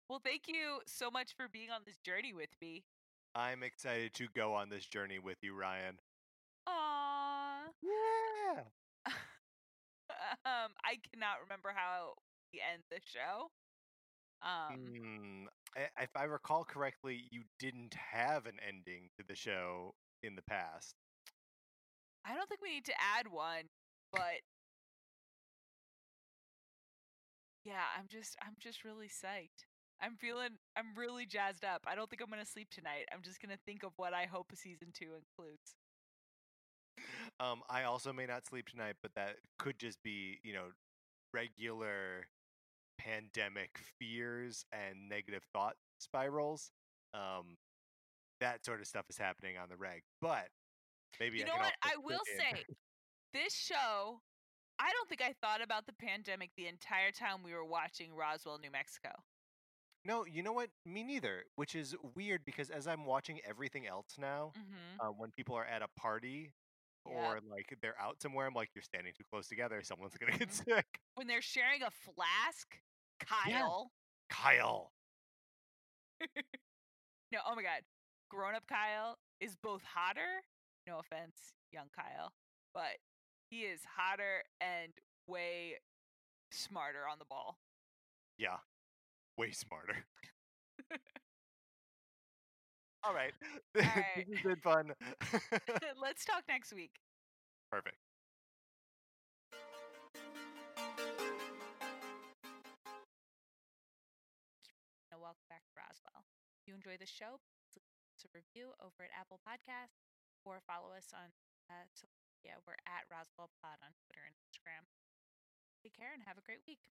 well, thank you so much for being on this journey with me. I'm excited to go on this journey with you, Ryan. Aww. Yeah. [laughs] um, I cannot remember how we end the show. Um, I- if I recall correctly, you didn't have an ending to the show in the past. I don't think we need to add one, but yeah, I'm just I'm just really psyched. I'm feeling I'm really jazzed up. I don't think I'm gonna sleep tonight. I'm just gonna think of what I hope season two includes. um, I also may not sleep tonight, but that could just be, you know, regular pandemic fears and negative thought spirals. Um, that sort of stuff is happening on the reg. But maybe You I know what? I will say, this show, I don't think I thought about the pandemic the entire time we were watching Roswell, New Mexico. No, you know what? Me neither. Which is weird because as I'm watching everything else now, hmm uh, when people are at a party or like they're out somewhere, I'm like, you're standing too close together. Someone's gonna get Mhm. sick. When they're sharing a flask, Kyle. Kyle. [laughs] No, oh my God. Grown up Kyle is both hotter, no offense, young Kyle, but he is hotter and way smarter on the ball. Yeah. Way smarter. [laughs] All right. [laughs] right. this has been fun. [laughs] Let's talk next week. Perfect. and welcome back to Roswell. If you enjoy the show, please leave us a review over at Apple Podcasts or follow us on uh, social media. We're at Roswell Pod on Twitter and Instagram. Take care and have a great week.